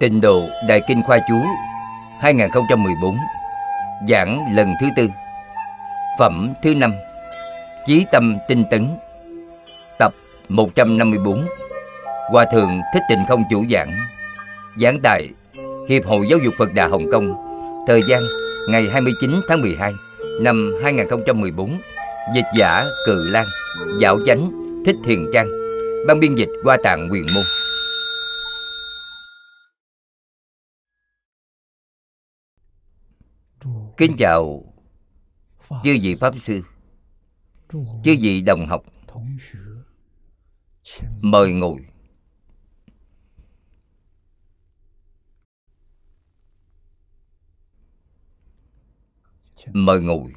Tịnh độ Đại Kinh Khoa Chú 2014 Giảng lần thứ tư. Phẩm thứ năm, Chí tâm tinh tấn. Tập 154 Hòa Thượng Thích Tịnh Không Chủ giảng. Giảng tại Hiệp hội Giáo dục Phật Đà Hồng Kông, Thời gian ngày 29 tháng 12 năm 2014 Dịch giả Cự Lan, Dạo chánh, Thích Thiền Trang, Ban biên dịch qua tạng quyền môn. Kính chào chư vị Pháp Sư, Chư vị đồng học. Mời ngồi. Mời ngồi.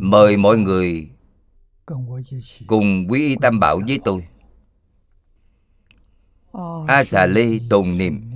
Mời mọi người cùng quý y tam bảo với tôi. A xà lê tồn niệm.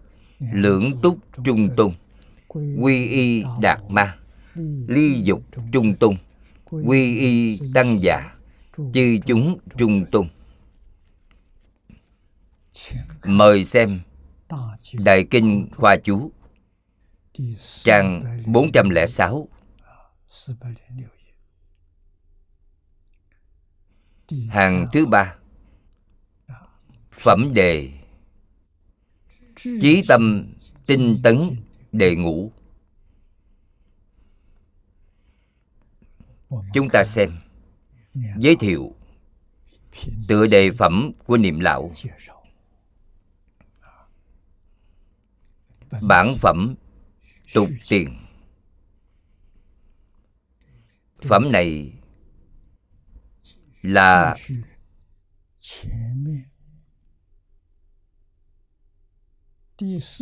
Lưỡng túc trung tung Quy y Đạt Ma. Ly dục trung tung Quy y Tăng giả. Chư chúng trung tung Mời xem Đại Kinh Khoa Chú, Trang 406 Hàng thứ ba, Phẩm đề Chí tâm tinh tấn đề ngũ Chúng ta xem, Giới thiệu Tựa đề phẩm của niệm lão. Bản phẩm tục tiền. Phẩm này là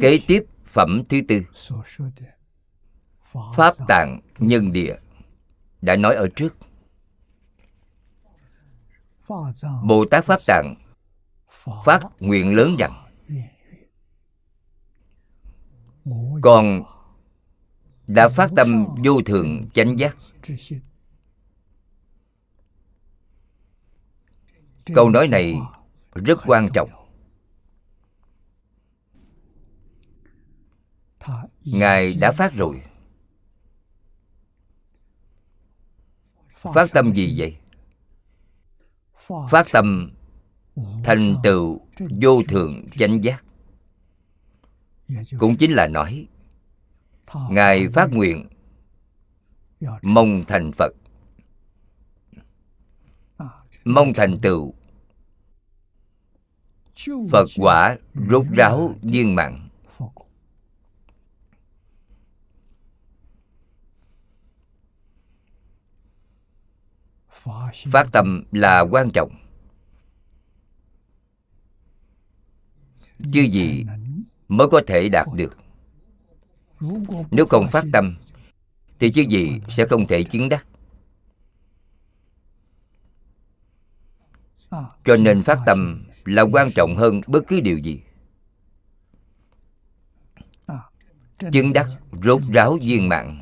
kế tiếp phẩm thứ tư. Pháp tạng nhân địa. Đã nói ở trước. Bồ tát pháp tạng phát nguyện lớn rằng con đã phát tâm vô thường chánh giác. câu nói này rất quan trọng ngài đã phát rồi. Phát tâm gì vậy? Phát tâm thành tựu vô thượng chánh giác. Cũng chính là nói ngài phát nguyện mong thành phật. Mong thành tựu. Phật quả rốt ráo viên mạng phát tâm là quan trọng. Chứ gì mới có thể đạt được? Nếu không phát tâm, thì chứ gì sẽ không thể chứng đắc? Cho nên phát tâm là quan trọng hơn bất cứ điều gì. Chứng đắc rốt ráo viên mạng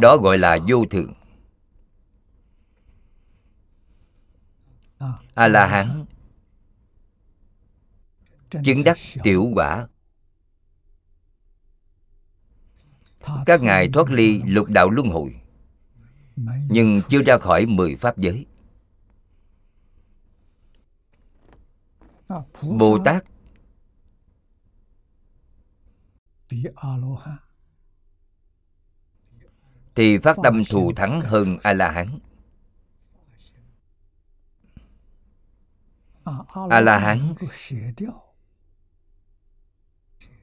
đó gọi là vô thượng. A la hán chứng đắc tiểu quả. Các ngài thoát ly lục đạo luân hồi nhưng chưa ra khỏi mười pháp giới. Bồ tát thì phát tâm thù thắng hơn a la hán a la hán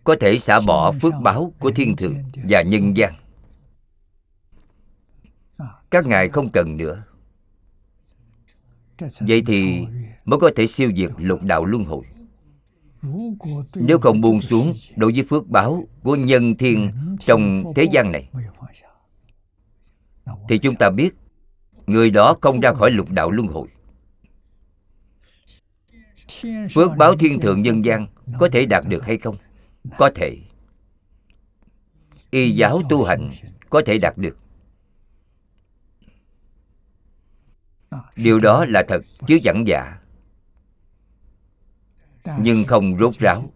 có thể xả bỏ phước báo của thiên thượng và nhân gian. Các ngài không cần nữa. Vậy thì mới có thể siêu diệt lục đạo luân hồi. Nếu không buông xuống đối với phước báo của nhân thiên trong thế gian này thì chúng ta biết, người đó không ra khỏi lục đạo luân hồi. Phước báo thiên thượng nhân gian có thể đạt được hay không? Có thể. Y giáo tu hành có thể đạt được. Điều đó là thật, chứ chẳng giả. Nhưng không rốt ráo.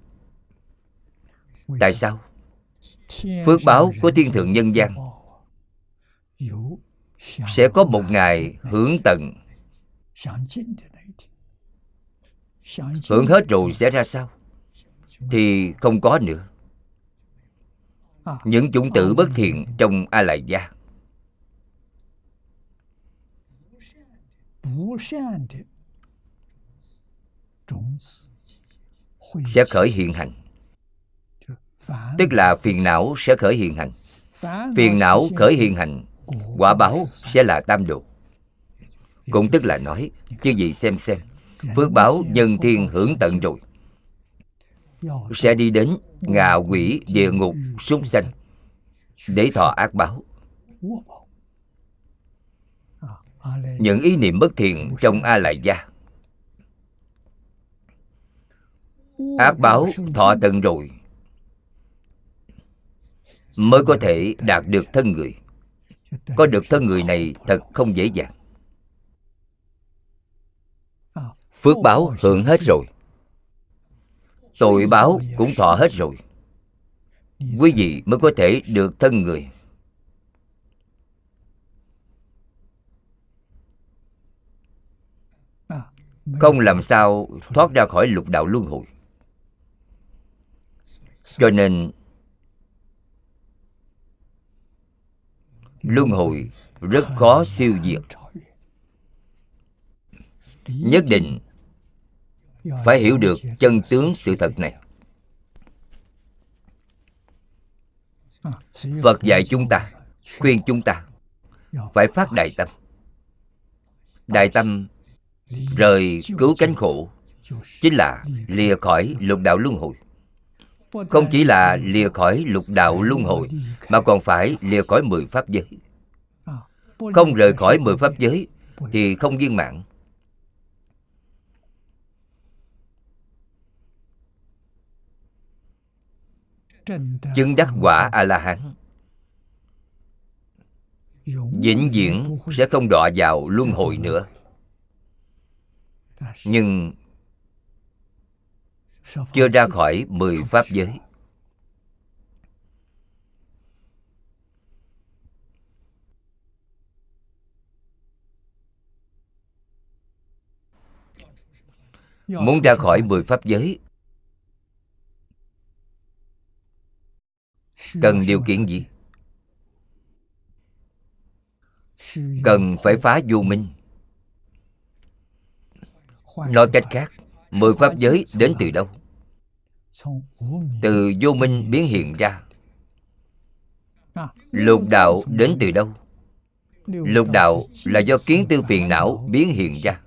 Tại sao? Phước báo của thiên thượng nhân gian sẽ có một ngày hưởng tận. hưởng hết rồi sẽ ra sao? thì không có nữa. Những chủng tử bất thiện trong a lại gia sẽ khởi hiện hành. Tức là phiền não sẽ khởi hiện hành. Phiền não khởi hiện hành quả báo sẽ là tam độ cũng tức là nói chứ gì xem xem. Phước báo nhân thiên hưởng tận rồi. Sẽ đi đến ngạ quỷ địa ngục súc sanh để thọ ác báo. Những ý niệm bất thiện trong a lại gia ác báo thọ tận rồi mới có thể đạt được thân người có được thân người này thật không dễ dàng. Phước báo hưởng hết rồi. Tội báo cũng thọ hết rồi. Quý vị mới có thể được thân người. Không làm sao thoát ra khỏi lục đạo luân hồi. Cho nên luân hồi rất khó siêu diệt. Nhất định phải hiểu được chân tướng sự thật này. Phật dạy chúng ta, khuyên chúng ta phải phát đại tâm. Đại tâm rời cứu cánh khổ chính là lìa khỏi lục đạo luân hồi không chỉ là lìa khỏi lục đạo luân hồi mà còn phải lìa khỏi mười pháp giới. Không rời khỏi mười pháp giới thì không viên mạng chứng đắc quả a la hán vĩnh viễn sẽ không đọa vào luân hồi nữa. Nhưng chưa ra khỏi mười pháp giới. Muốn ra khỏi mười pháp giới cần điều kiện gì? Cần phải phá vô minh. Nói cách khác mười pháp giới đến từ đâu từ vô minh biến hiện ra. Lục đạo đến từ đâu? Lục đạo là do kiến tư phiền não biến hiện ra.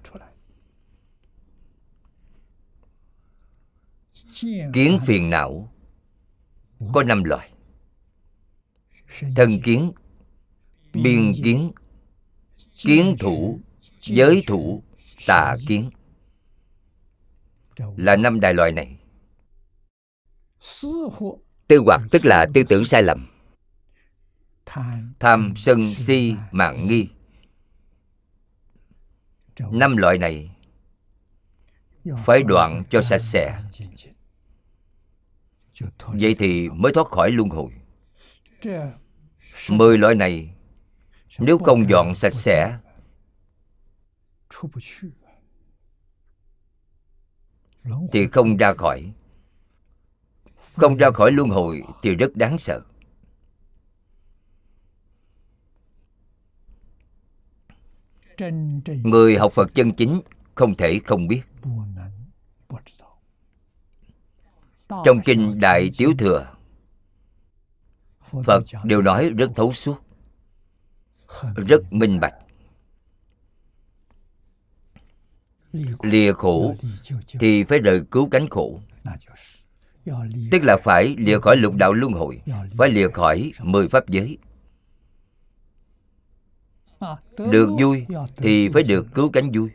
kiến phiền não có năm loại. thân kiến biên kiến kiến thủ giới thủ tà kiến. Là năm đại loại này tư hoặc tức là tư tưởng sai lầm tham sân si mạng nghi năm loại này phải đoạn cho sạch sẽ vậy thì mới thoát khỏi luân hồi mười loại này nếu không dọn sạch sẽ thì không ra khỏi không ra khỏi luân hồi thì rất đáng sợ. Người học phật chân chính không thể không biết. Trong kinh đại tiếu thừa, phật đều nói rất thấu suốt, rất minh bạch. Lìa khổ thì phải rời cứu cánh khổ tức là phải lìa khỏi lục đạo luân hồi, phải lìa khỏi mười pháp giới. Được vui thì phải được cứu cánh vui.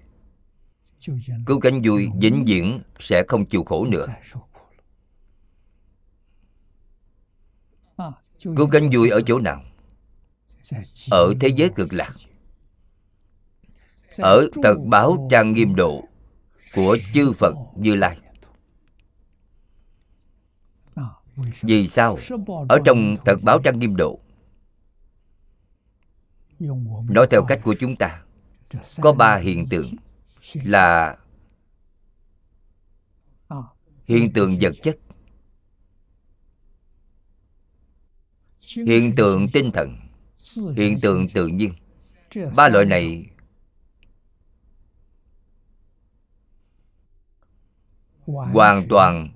Cứu cánh vui vĩnh viễn sẽ không chịu khổ nữa. Cứu cánh vui ở chỗ nào? Ở thế giới cực lạc. Ở tật báo trang nghiêm độ của chư phật như lai vì sao? Ở trong tật báo trang nghiêm độ, nói theo cách của chúng ta, có ba hiện tượng là hiện tượng vật chất, hiện tượng tinh thần, hiện tượng tự nhiên. Ba loại này hoàn toàn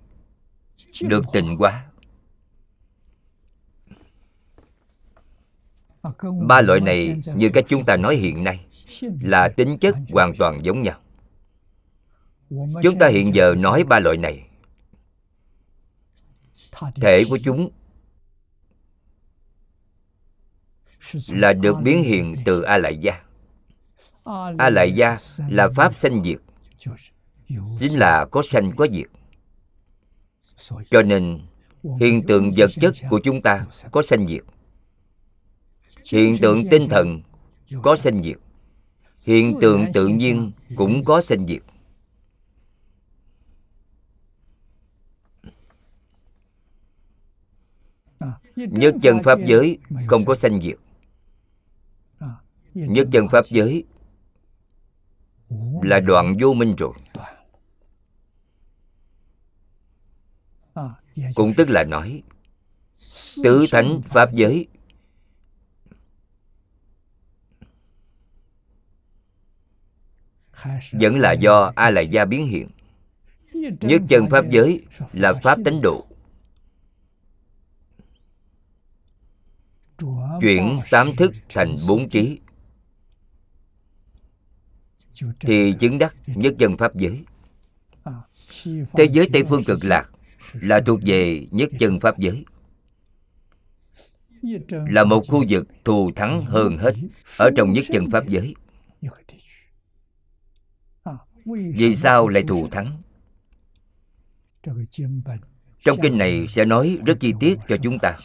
được tình quá. Ba loại này, như cách chúng ta nói hiện nay, là tính chất hoàn toàn giống nhau. Chúng ta hiện giờ nói ba loại này. Thể của chúng là được biến hiện từ a lại gia a lại gia là pháp sanh diệt, chính là có sanh có diệt cho nên hiện tượng vật chất của chúng ta có sanh diệt. Hiện tượng tinh thần có sanh diệt. Hiện tượng tự nhiên cũng có sanh diệt. Nhất chân pháp giới không có sanh diệt. Nhất chân pháp giới là đoạn vô minh rồi cũng tức là nói tứ thánh pháp giới. Vẫn là do a lại gia biến hiện. Nhất chân pháp giới là pháp tánh độ. Chuyển tám thức thành bốn trí. Thì chứng đắc nhất chân pháp giới. Thế giới tây phương cực lạc là thuộc về nhất chân pháp giới. Là một khu vực thù thắng hơn hết ở trong nhất chân pháp giới. Vì sao lại thù thắng? Trong kinh này sẽ nói rất chi tiết cho chúng ta.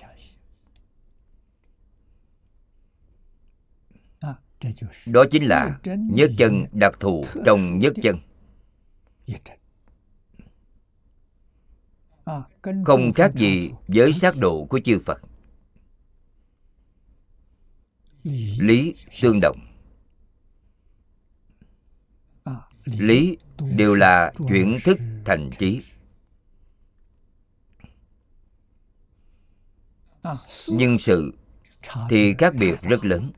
Đó chính là nhất chân đặc thù trong nhất chân không khác gì với sát độ của chư phật. Lý tương đồng. Lý đều là chuyển thức thành trí. Nhưng sự thì khác biệt rất lớn.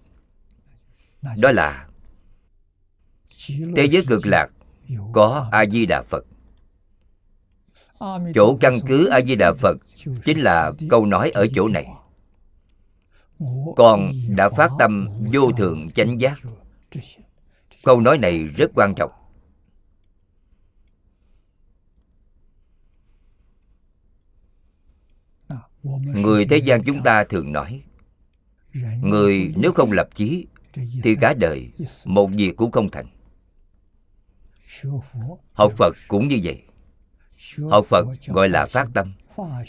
Đó là thế giới cực lạc có a di đà phật chỗ căn cứ a di đà phật chính là câu nói ở chỗ này. con đã phát tâm vô thượng chánh giác. Câu nói này rất quan trọng. Người thế gian chúng ta thường nói người nếu không lập chí thì cả đời một việc cũng không thành. Học phật cũng như vậy học phật gọi là phát tâm.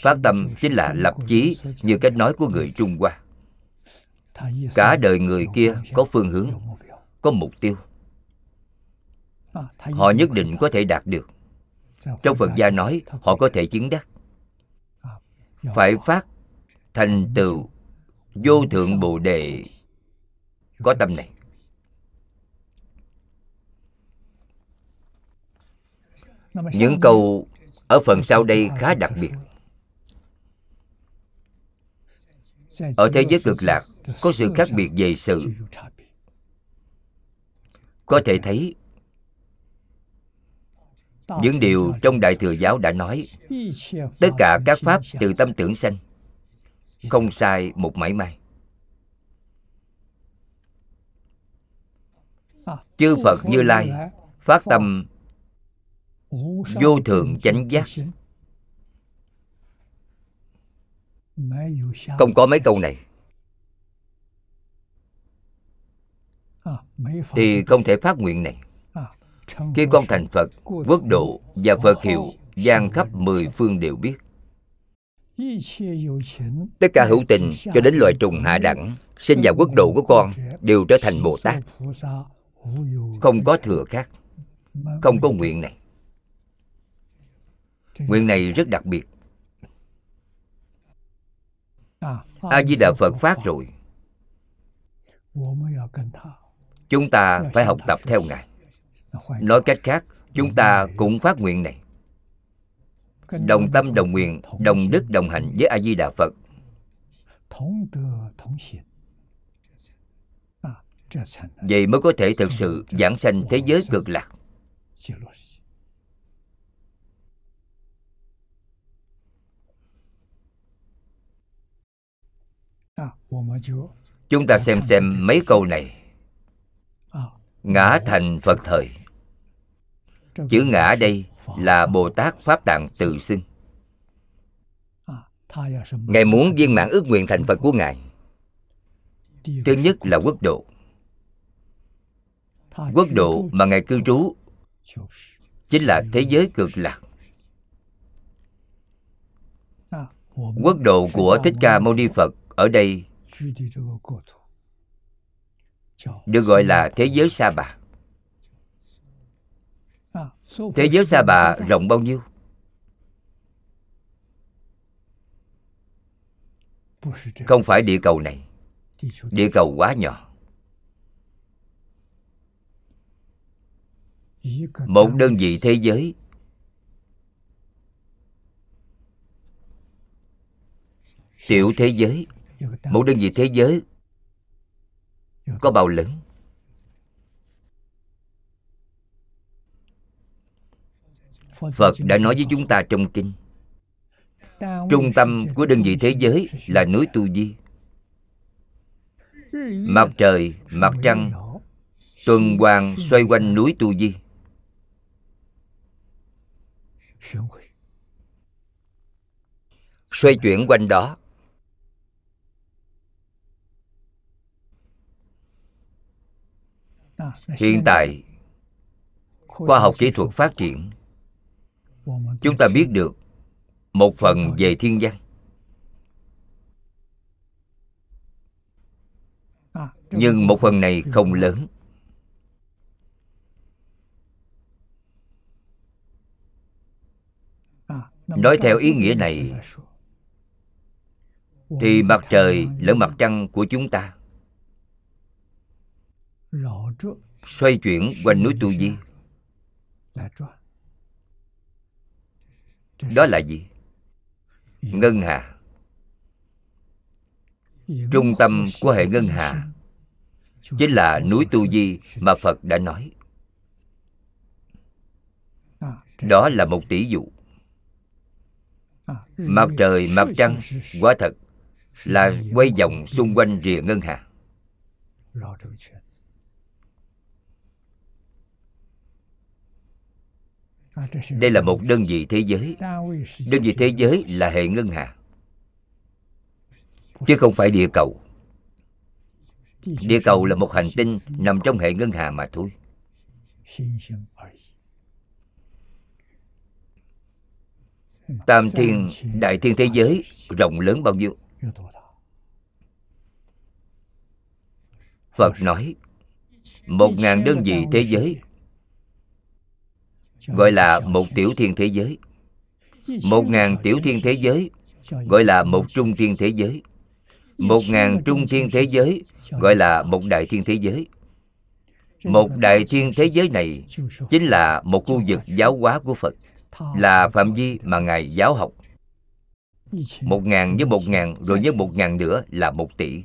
Phát tâm chính là lập chí như cách nói của người trung hoa. Cả đời người kia có phương hướng có mục tiêu. Họ nhất định có thể đạt được. Trong phật gia nói họ có thể chứng đắc. Phải phát thành tựu vô thượng bồ đề. Có tâm này. Những câu ở phần sau đây khá đặc biệt. Ở thế giới cực lạc, có sự khác biệt về sự. Có thể thấy, những điều trong đại thừa giáo đã nói, tất cả các pháp từ tâm tưởng sanh, không sai một mảy may. Chư phật như lai phát tâm vô thượng chánh giác. Không có mấy câu này. Thì không thể phát nguyện này. Khi con thành phật quốc độ và phật hiệu gian khắp mười phương đều biết. Tất cả hữu tình cho đến loài trùng hạ đẳng sinh vào quốc độ của con đều trở thành bồ tát. Không có thừa khác. Không có nguyện này nguyện này rất đặc biệt. A di đà phật phát rồi. Chúng ta phải học tập theo ngài. Nói cách khác chúng ta cũng phát nguyện này. Đồng tâm đồng nguyện đồng đức đồng hành với a di đà phật vậy mới có thể thực sự giảng sanh thế giới cực lạc chúng ta xem xem mấy câu này. Ngã thành phật thời. Chữ ngã đây là bồ tát pháp tạng tự xưng. Ngài muốn viên mãn ước nguyện thành phật của ngài. Thứ nhất là quốc độ. Quốc độ mà ngài cư trú chính là thế giới cực lạc. Quốc độ của thích ca mâu ni phật ở đây. Được gọi là thế giới sa bà. Thế giới sa bà rộng bao nhiêu? Không phải địa cầu này. Địa cầu quá nhỏ. Một đơn vị thế giới. Tiểu thế giới một đơn vị thế giới có bao lớn phật đã nói với chúng ta trong kinh, trung tâm của đơn vị thế giới là núi tu di. Mặt trời, mặt trăng, tuần hoàn xoay quanh núi tu di. Xoay chuyển quanh đó. Hiện tại khoa học kỹ thuật phát triển chúng ta biết được một phần về thiên văn. Nhưng một phần này không lớn. Nói theo ý nghĩa này thì mặt trời lẫn mặt trăng của chúng ta xoay chuyển quanh núi tu di đó là gì ngân hà trung tâm của hệ ngân hà chính là núi tu di mà phật đã nói đó là một tỷ dụ mặt trời mặt trăng quả thật là quay vòng xung quanh rìa ngân hà đây là một đơn vị thế giới. Đơn vị thế giới là hệ ngân hà, chứ không phải địa cầu. Địa cầu là một hành tinh nằm trong hệ ngân hà mà thôi. Tam thiên, đại thiên thế giới rộng lớn bao nhiêu? Phật nói, một ngàn đơn vị thế giới gọi là một tiểu thiên thế giới. Một ngàn tiểu thiên thế giới. Gọi là một trung thiên thế giới. Một ngàn trung thiên thế giới. gọi là một đại thiên thế giới. Một đại thiên thế giới này chính là một khu vực giáo hóa của phật. Là phạm vi mà ngài giáo học. Một ngàn với một ngàn rồi với một ngàn nữa là một tỷ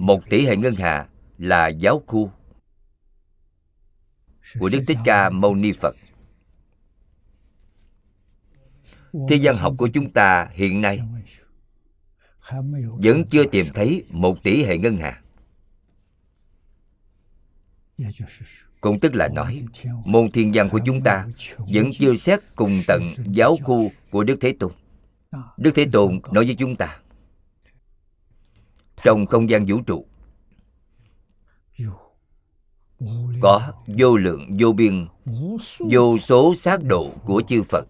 một tỷ hệ ngân hà là giáo khu của đức thích ca mâu ni phật. Thế gian học của chúng ta hiện nay vẫn chưa tìm thấy một tỷ hệ ngân hà. Cũng tức là nói, môn thiên văn của chúng ta vẫn chưa xét cùng tận giáo khu của đức thế tôn. Đức thế tôn nói với chúng ta trong không gian vũ trụ. Có vô lượng vô biên vô số sát độ của chư phật.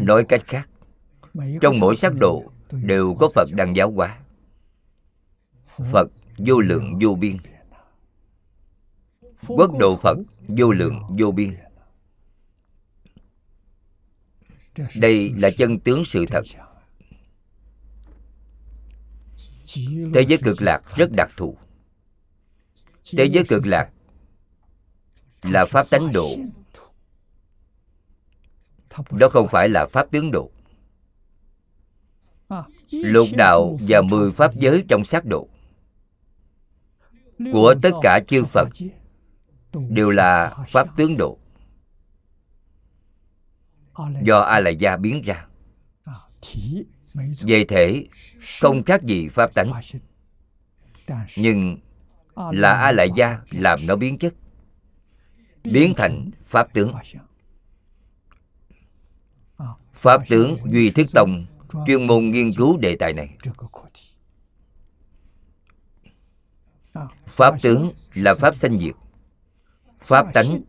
Nói cách khác trong mỗi sắc độ đều có phật đang giáo hóa. Phật vô lượng vô biên. Quốc độ phật vô lượng vô biên đây là chân tướng sự thật. Thế giới cực lạc rất đặc thù. Thế giới cực lạc là pháp tánh độ. Đó không phải là pháp tướng độ. Lục đạo và mười pháp giới trong sát độ của tất cả chư phật đều là pháp tướng độ do a la gia biến ra. Về thể không khác gì pháp tánh. nhưng là a la gia làm nó biến chất biến thành pháp tướng. Pháp tướng duy thức tông chuyên môn nghiên cứu đề tài này. pháp tướng là pháp sanh diệt. Pháp tánh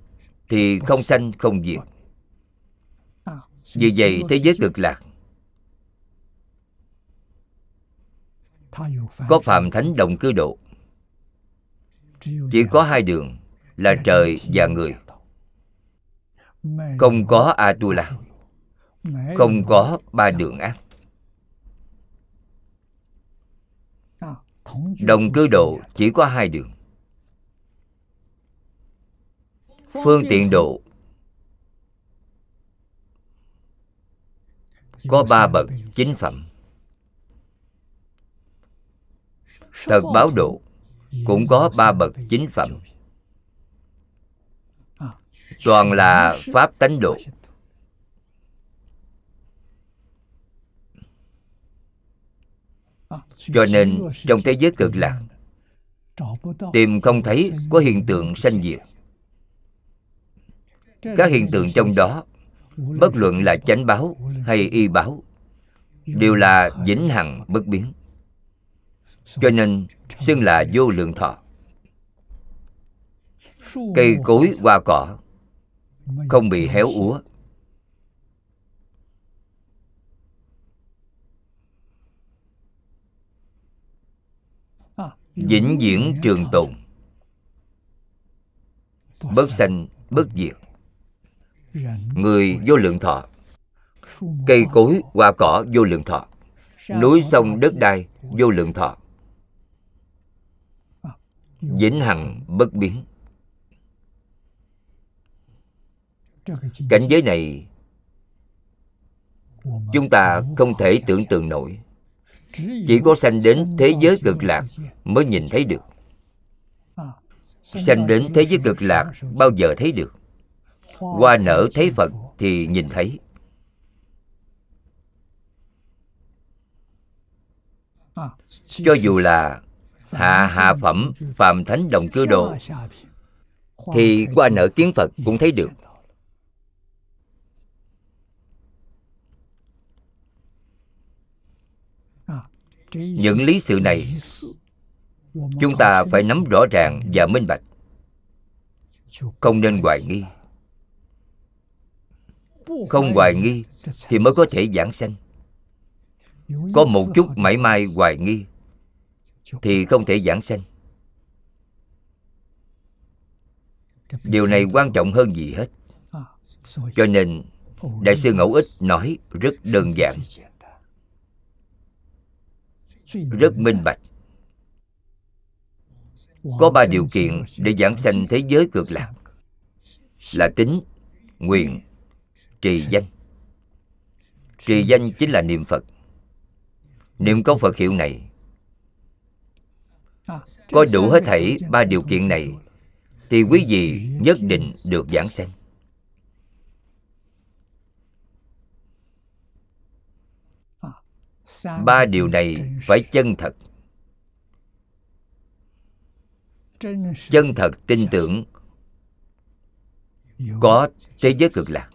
thì không sanh không diệt vì vậy thế giới cực lạc. Có phạm thánh đồng cư độ. Chỉ có hai đường, là trời và người. Không có a tu la không có ba đường ác. Đồng cư độ chỉ có hai đường. Phương tiện độ có ba bậc chính phẩm. Thật báo độ cũng có ba bậc chính phẩm. Toàn là pháp tánh độ. Cho nên trong thế giới cực lạc tìm không thấy có hiện tượng sanh diệt. Các hiện tượng trong đó bất luận là chánh báo hay y báo, đều là vĩnh hằng bất biến. Cho nên xưng là vô lượng thọ. Cây cối hoa cỏ không bị héo úa. Vĩnh viễn trường tồn. Bất sanh, bất diệt người vô lượng thọ. Cây cối hoa cỏ vô lượng thọ. Núi sông đất đai vô lượng thọ. Vĩnh hằng bất biến. Cảnh giới này chúng ta không thể tưởng tượng nổi. Chỉ có sanh đến thế giới cực lạc mới nhìn thấy được. Sanh đến thế giới cực lạc bao giờ thấy được? Qua nở thấy phật thì nhìn thấy. Cho dù là hạ hạ phẩm, phàm thánh đồng cư độ, thì qua nở kiến phật cũng thấy được. Những lý sự này chúng ta phải nắm rõ ràng và minh bạch. Không nên hoài nghi không hoài nghi thì mới có thể giảng sanh. Có một chút mảy may hoài nghi thì không thể giảng sanh. Điều này quan trọng hơn gì hết. Cho nên, đại sư ngẫu ích nói rất đơn giản. Rất minh bạch. Có ba điều kiện để giảng sanh thế giới cực lạc là tính, nguyện trì danh. Trì danh chính là niệm phật. Niệm câu phật hiệu này có đủ hết thảy ba điều kiện này thì quý vị nhất định được giảng sanh. Ba điều này phải chân thật. Chân thật tin tưởng có thế giới cực lạc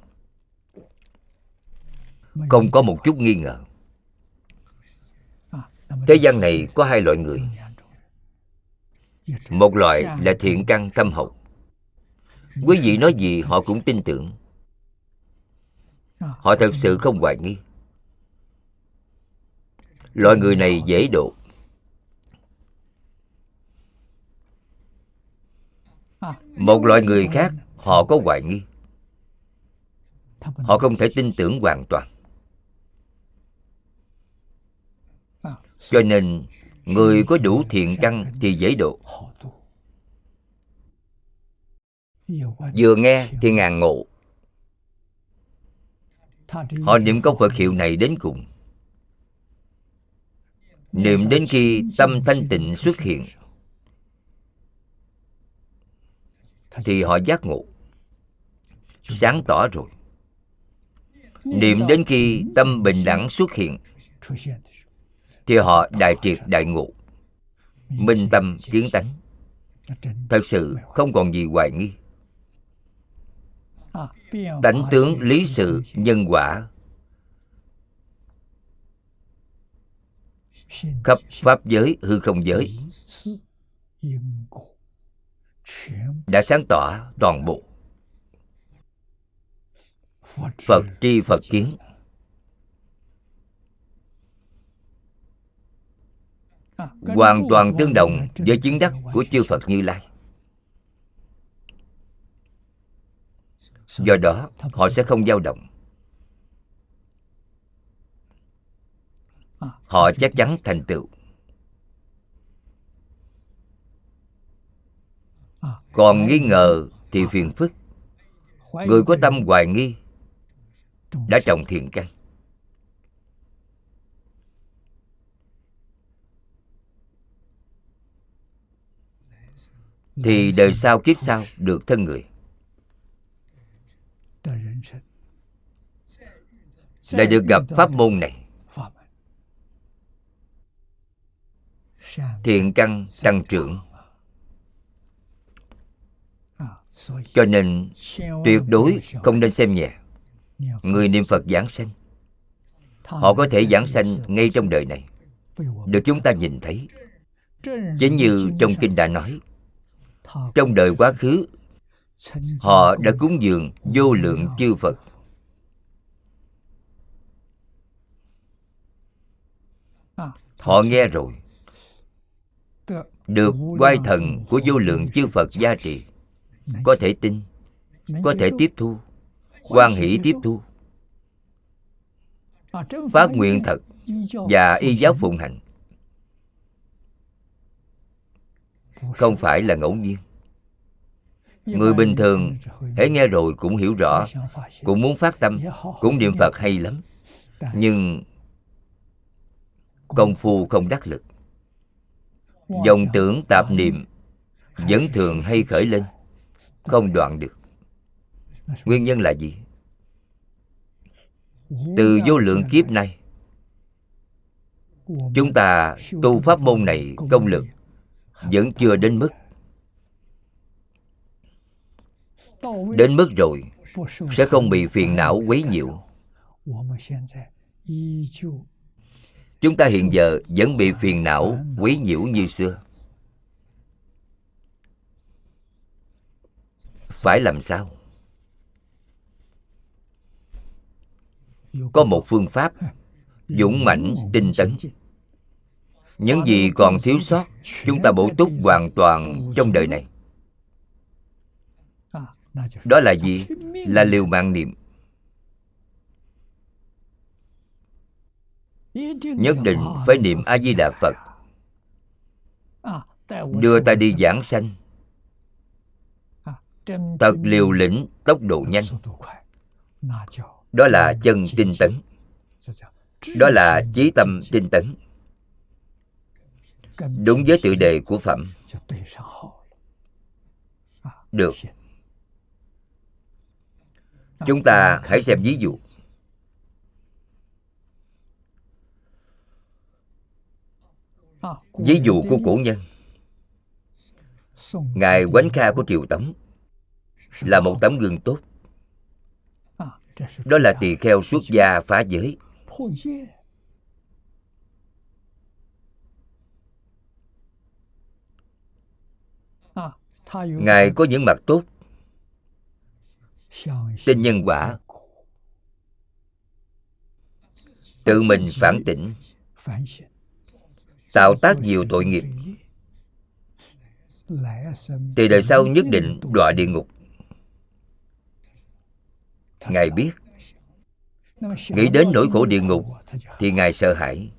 không có một chút nghi ngờ. Thế gian này có hai loại người. một loại là thiện căn tâm hậu quý vị nói gì họ cũng tin tưởng. Họ thật sự không hoài nghi. Loại người này dễ độ. Một loại người khác họ có hoài nghi. Họ không thể tin tưởng hoàn toàn cho nên, người có đủ thiện căn thì dễ độ. Vừa nghe thì ngàn ngộ. Họ niệm câu phật hiệu này đến cùng. Niệm đến khi tâm thanh tịnh xuất hiện, thì họ giác ngộ. Sáng tỏ rồi. Niệm đến khi tâm bình đẳng xuất hiện thì họ đại triệt đại ngộ. Minh tâm kiến tánh. Thật sự không còn gì hoài nghi. Tánh tướng lý sự nhân quả. Khắp pháp giới hư không giới đã sáng tỏ toàn bộ. Phật tri phật kiến. Hoàn toàn tương đồng với chứng đắc của chư phật như lai. Do đó, họ sẽ không dao động. Họ chắc chắn thành tựu. Còn nghi ngờ thì phiền phức. Người có tâm hoài nghi đã trồng thiện căn. Thì đời sau kiếp sau được thân người. Lại được gặp pháp môn này. Thiện căn tăng trưởng. cho nên tuyệt đối không nên xem nhẹ. Người niệm phật giảng sanh. họ có thể giảng sanh ngay trong đời này. Được chúng ta nhìn thấy. Chính như trong kinh đã nói trong đời quá khứ họ đã cúng dường vô lượng chư phật. Họ nghe rồi. Được quay thần của vô lượng chư phật gia trì. Có thể tin có thể tiếp thu quan hỷ tiếp thu. Phát nguyện thật và y giáo phụng hành không phải là ngẫu nhiên. Người bình thường hãy nghe rồi cũng hiểu rõ cũng muốn phát tâm cũng niệm phật hay lắm. Nhưng công phu không đắc lực. Dòng tưởng tạp niệm vẫn thường hay khởi lên không đoạn được. Nguyên nhân là gì? Từ vô lượng kiếp này chúng ta tu pháp môn này công lực vẫn chưa đến mức. Đến mức rồi, sẽ không bị phiền não quấy nhiễu. Chúng ta hiện giờ vẫn bị phiền não quấy nhiễu như xưa. Phải làm sao? Có một phương pháp dũng mãnh tinh tấn những gì còn thiếu sót, chúng ta bổ túc hoàn toàn trong đời này. Đó là gì? Là liều mạng niệm. Nhất định phải niệm a di đà phật. Đưa ta đi giảng sanh. Thật liều lĩnh, tốc độ nhanh. Đó là chân tinh tấn. Đó là chí tâm tinh tấn đúng với tự đề của phẩm. Được. Chúng ta hãy xem ví dụ. Ví dụ của cổ nhân. Ngài quánh kha của triều tống là một tấm gương tốt. Đó là tỳ kheo xuất gia phá giới. Ngài có những mặt tốt. Tin nhân quả. tự mình phản tỉnh. Tạo tác nhiều tội nghiệp. Thì đời sau nhất định đọa địa ngục. Ngài biết. Nghĩ đến nỗi khổ địa ngục thì ngài sợ hãi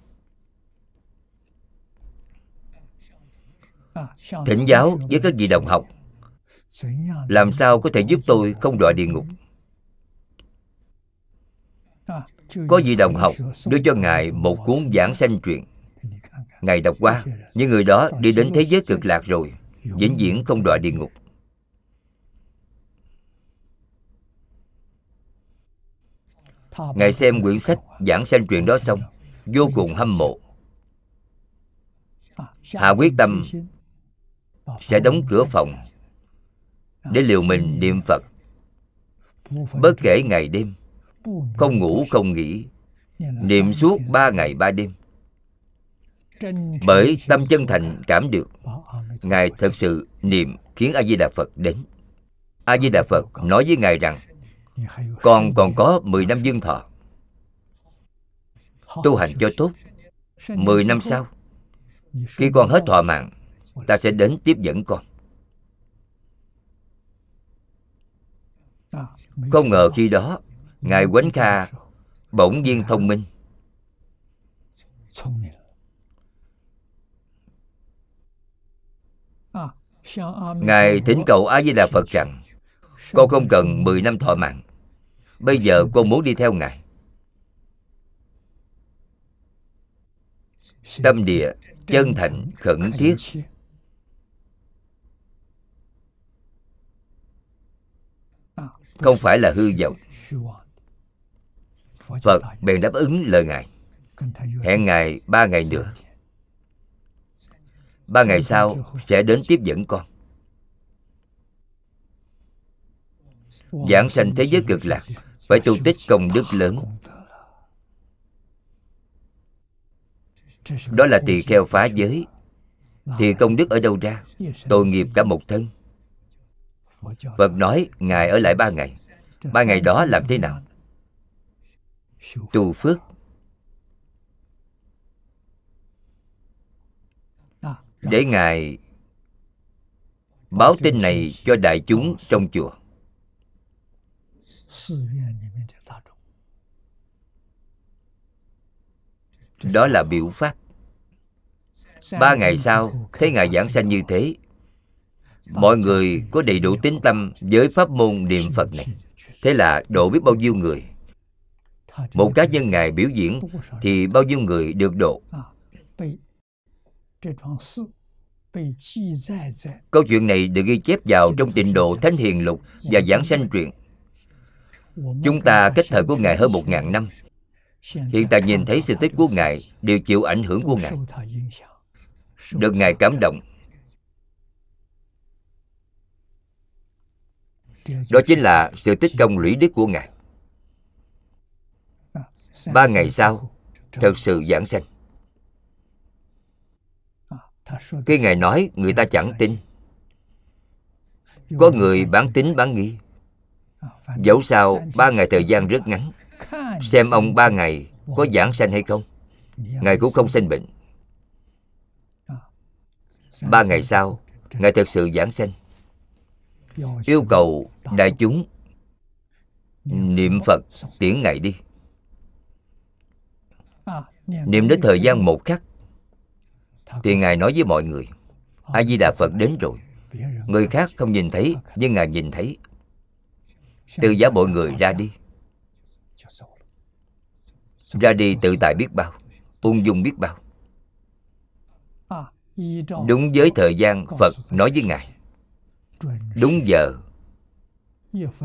thỉnh giáo với các vị đồng học. Làm sao có thể giúp tôi không đọa địa ngục? Có vị đồng học đưa cho ngài một cuốn giảng sanh truyện. Ngài đọc qua, những người đó đi đến thế giới cực lạc rồi, vĩnh viễn không đọa địa ngục. Ngài xem quyển sách giảng sanh truyện đó xong, vô cùng hâm mộ. Hạ quyết tâm sẽ đóng cửa phòng để liều mình niệm phật. Bất kể ngày đêm, không ngủ, không nghỉ, niệm suốt ba ngày ba đêm. Bởi tâm chân thành cảm được, ngài thật sự niệm khiến a di đà phật đến. A di đà phật nói với ngài rằng, con còn có 10 năm dương thọ. Tu hành cho tốt 10 năm sau, khi con hết thọ mạng ta sẽ đến tiếp dẫn con. Không ngờ khi đó, ngài quánh kha bỗng nhiên thông minh. Ngài thỉnh cầu a di đà phật rằng con không cần 10 năm thọ mạng. Bây giờ con muốn đi theo ngài. Tâm địa chân thành, khẩn thiết. Không phải là hư vọng. Phật bèn đáp ứng lời ngài. Hẹn ngài ba ngày nữa. Ba ngày sau sẽ đến tiếp dẫn con. Giảng sanh thế giới cực lạc phải tu tích công đức lớn. Đó là tỳ kheo phá giới. Thì công đức ở đâu ra? Tội nghiệp cả một thân phật nói, ngài ở lại ba ngày. Ba ngày đó làm thế nào? Tu phước. Để ngài báo tin này cho đại chúng trong chùa. Đó là biểu pháp. Ba ngày sau, thấy ngài giảng sanh như thế mọi người có đầy đủ tín tâm với pháp môn niệm phật này. Thế là độ biết bao nhiêu người? Một cá nhân ngài biểu diễn thì bao nhiêu người được độ? Câu chuyện này được ghi chép vào trong tịnh độ thánh hiền lục và giảng sanh truyện. Chúng ta cách thời của ngài hơn một ngàn năm. Hiện tại nhìn thấy sự tích của ngài đều chịu ảnh hưởng của ngài. Được ngài cảm động. Đó chính là sự tích công lũy đức của ngài. Ba ngày sau, thật sự giảng sanh. Khi ngài nói, người ta chẳng tin. Có người bán tính bán nghi. Dẫu sao, ba ngày thời gian rất ngắn. Xem ông ba ngày có giảng sanh hay không, ngài cũng không sinh bệnh. Ba ngày sau, ngài thật sự giảng sanh yêu cầu đại chúng niệm phật tiễn ngài đi. Niệm đến thời gian một khắc, thì ngài nói với mọi người, a di đà phật đến rồi. Người khác không nhìn thấy, nhưng ngài nhìn thấy. Từ giá mọi người ra đi. Ra đi tự tại biết bao, ung dung biết bao. Đúng với thời gian phật nói với ngài đúng giờ.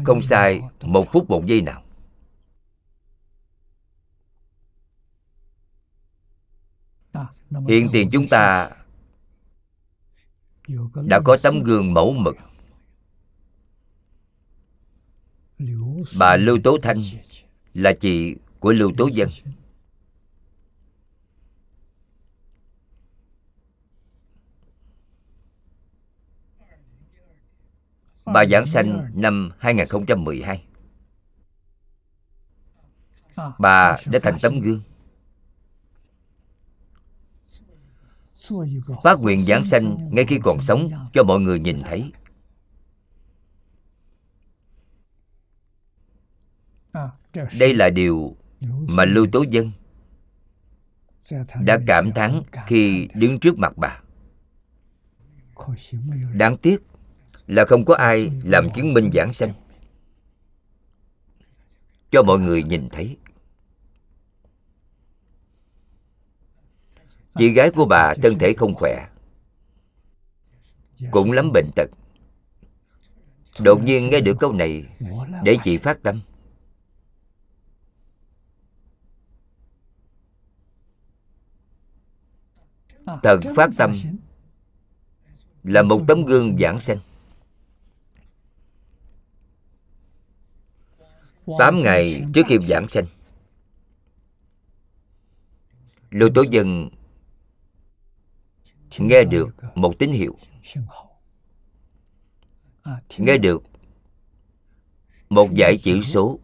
Không sai một phút một giây nào. Hiện tiền chúng ta đã có tấm gương mẫu mực. Bà lưu tố thanh là chị của lưu tố dân Bà giảng sanh năm 2012 Bà đã thành tấm gương. Phát nguyện giảng sanh ngay khi còn sống cho mọi người nhìn thấy. Đây là điều mà Lưu Tố Dân đã cảm thán khi đứng trước mặt bà. Đáng tiếc là không có ai làm chứng minh giảng sanh. Cho mọi người nhìn thấy. Chị gái của bà thân thể không khỏe, cũng lắm bệnh tật. Đột nhiên nghe được câu này, để chị phát tâm. Thật phát tâm là một tấm gương giảng sanh. Tám ngày trước khi giảng sanh. Lưu Tố Dân nghe được một tín hiệu. Nghe được một dãy chữ số.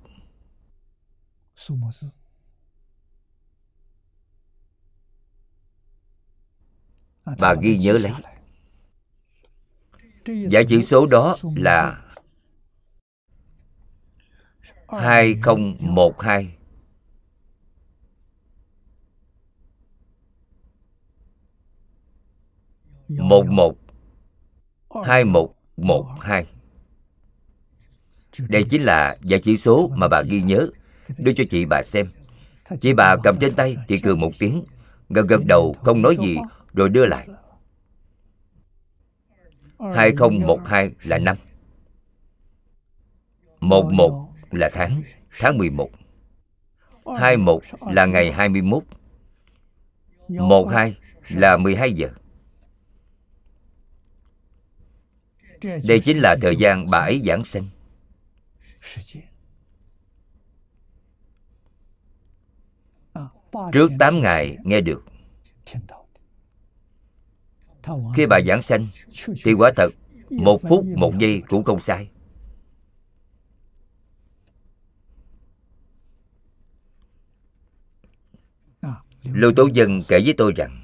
Bà ghi nhớ lấy. Dãy chữ số đó là 2012 một một hai một một hai. Đây chính là giải chỉ số mà bà ghi nhớ. Đưa cho chị bà xem. Chị bà cầm trên tay thì cười một tiếng, gật gật đầu, không nói gì, rồi đưa lại. 2012 là năm. 11 là tháng, tháng 11 21 là ngày 21 12 là 12 giờ. Đây chính là thời gian bà ấy giảng sanh. Trước 8 ngày nghe được. Khi bà giảng sanh Thì quả thật Một phút một giây cũng không sai. Lưu Tố Dân kể với tôi rằng,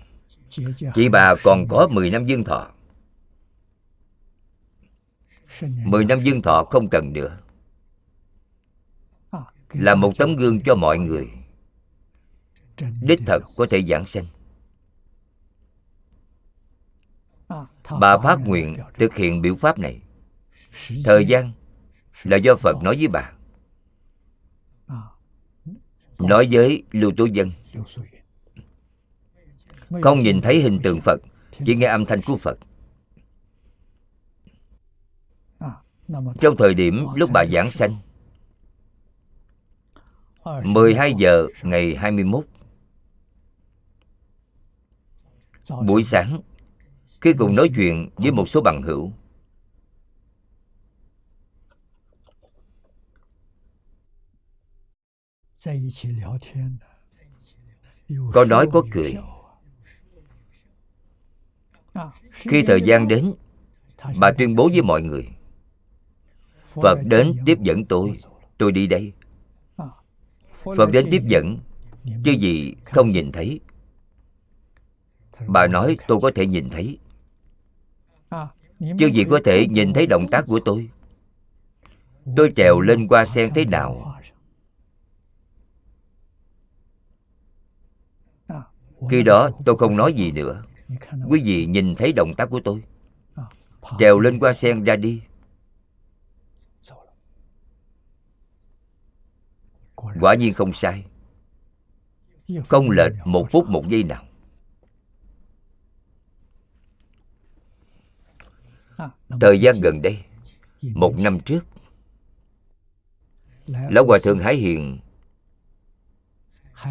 Chị bà còn có 10 năm dương thọ. 10 năm dương thọ không cần nữa. Là một tấm gương cho mọi người. Đích thật có thể giảng sanh. Bà phát nguyện thực hiện biểu pháp này. Thời gian là do Phật nói với bà. Nói với Lưu Tố Dân không nhìn thấy hình tượng phật, chỉ nghe âm thanh của phật. Trong thời điểm lúc bà giảng sanh 12 giờ ngày 21 Buổi sáng, Khi cùng nói chuyện với một số bằng hữu Có nói có cười khi thời gian đến, bà tuyên bố với mọi người, phật đến tiếp dẫn tôi tôi đi đây. Phật đến tiếp dẫn, chứ gì không nhìn thấy. Bà nói, tôi có thể nhìn thấy. Chứ gì có thể nhìn thấy động tác của tôi. Tôi trèo lên qua sen thế nào? Khi đó, tôi không nói gì nữa quý vị nhìn thấy động tác của tôi. Trèo lên qua sen ra đi. Quả nhiên không sai. Không lệch một phút một giây nào. Thời gian gần đây, một năm trước, lão hòa thượng hải hiền,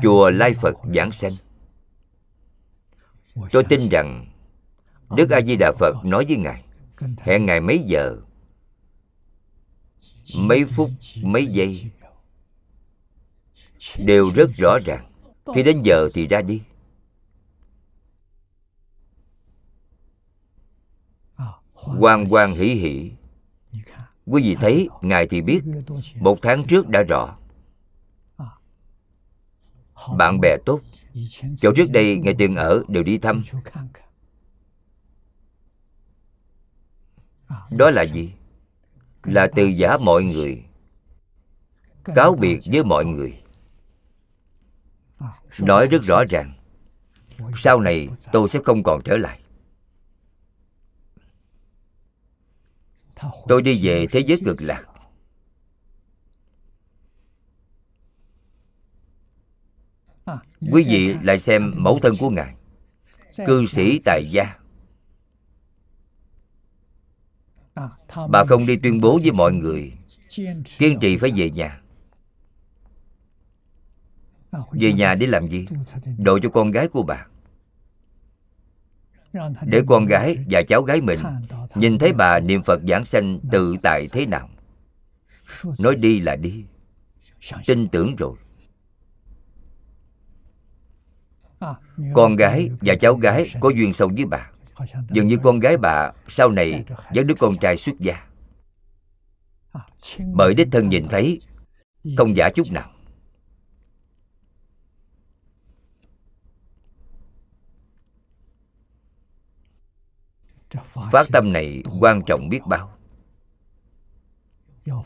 chùa lai phật giảng sanh tôi tin rằng đức a di đà phật nói với ngài hẹn ngài mấy giờ? Mấy phút mấy giây. đều rất rõ ràng. khi đến giờ thì ra đi. Quan quan hỷ hỷ. Quý vị thấy ngài thì biết một tháng trước đã rõ bạn bè tốt. Chỗ trước đây ngày từng ở đều đi thăm. Đó là gì? Là từ giả mọi người, cáo biệt với mọi người. Nói rất rõ ràng, sau này tôi sẽ không còn trở lại. Tôi đi về thế giới cực lạc. Quý vị lại xem mẫu thân của ngài, cư sĩ tại gia. Bà không đi tuyên bố với mọi người, kiên trì phải về nhà. Về nhà để làm gì? Độ cho con gái của bà. Để con gái và cháu gái mình nhìn thấy bà niệm phật giảng sanh tự tại thế nào. Nói đi là đi. Tin tưởng rồi. Con gái và cháu gái có duyên sâu với bà. Dường như con gái bà sau này dẫn đứa con trai xuất gia. Bởi đích thân nhìn thấy không giả chút nào. Phát tâm này quan trọng biết bao.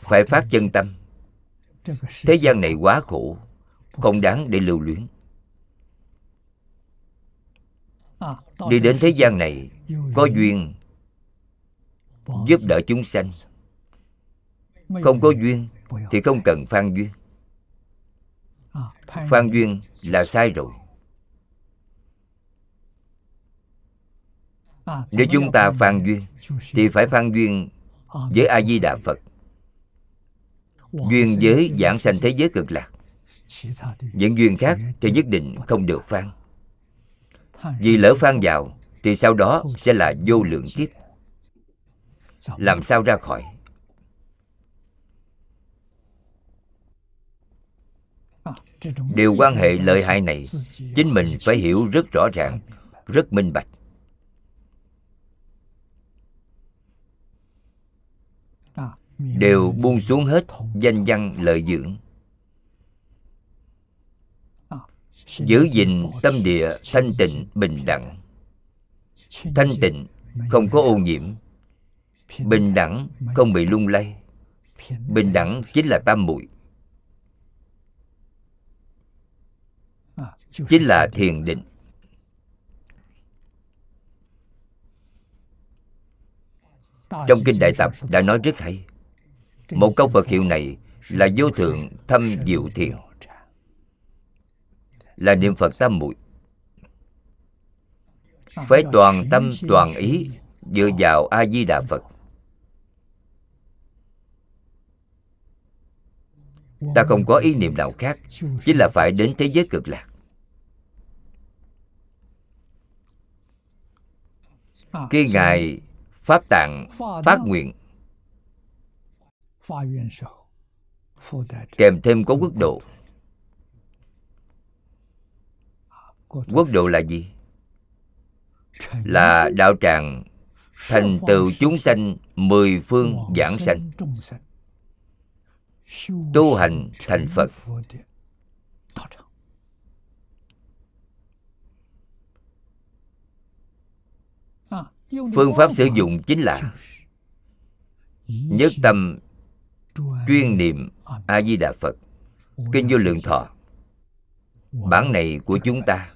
Phải phát chân tâm. thế gian này quá khổ không đáng để lưu luyến đi đến thế gian này, có duyên giúp đỡ chúng sanh. Không có duyên thì không cần phan duyên. Phan duyên là sai rồi. Nếu chúng ta phan duyên, thì phải phan duyên với a di đà phật. Duyên với giảng sanh thế giới cực lạc. Những duyên khác thì nhất định không được phan vì lỡ phan vào thì sau đó sẽ là vô lượng kiếp. Làm sao ra khỏi? Điều quan hệ lợi hại này chính mình phải hiểu rất rõ ràng rất minh bạch. Đều buông xuống hết danh văn lợi dưỡng giữ gìn tâm địa thanh tịnh bình đẳng. Thanh tịnh không có ô nhiễm. Bình đẳng không bị lung lay. Bình đẳng chính là tam muội. Chính là thiền định. Trong kinh đại tập đã nói rất hay. Một câu phật hiệu này là vô thượng thâm diệu thiền là niệm phật tam muội. Phải toàn tâm toàn ý dựa vào a di đà phật. Ta không có ý niệm nào khác chính là phải đến thế giới cực lạc. Khi ngài pháp tạng phát nguyện kèm thêm có quốc độ quốc độ là gì? Là đạo tràng thành tựu chúng sanh mười phương giảng sanh tu hành thành phật. phương pháp sử dụng chính là nhất tâm chuyên niệm a di đà phật. Kinh vô lượng thọ. Bản này của chúng ta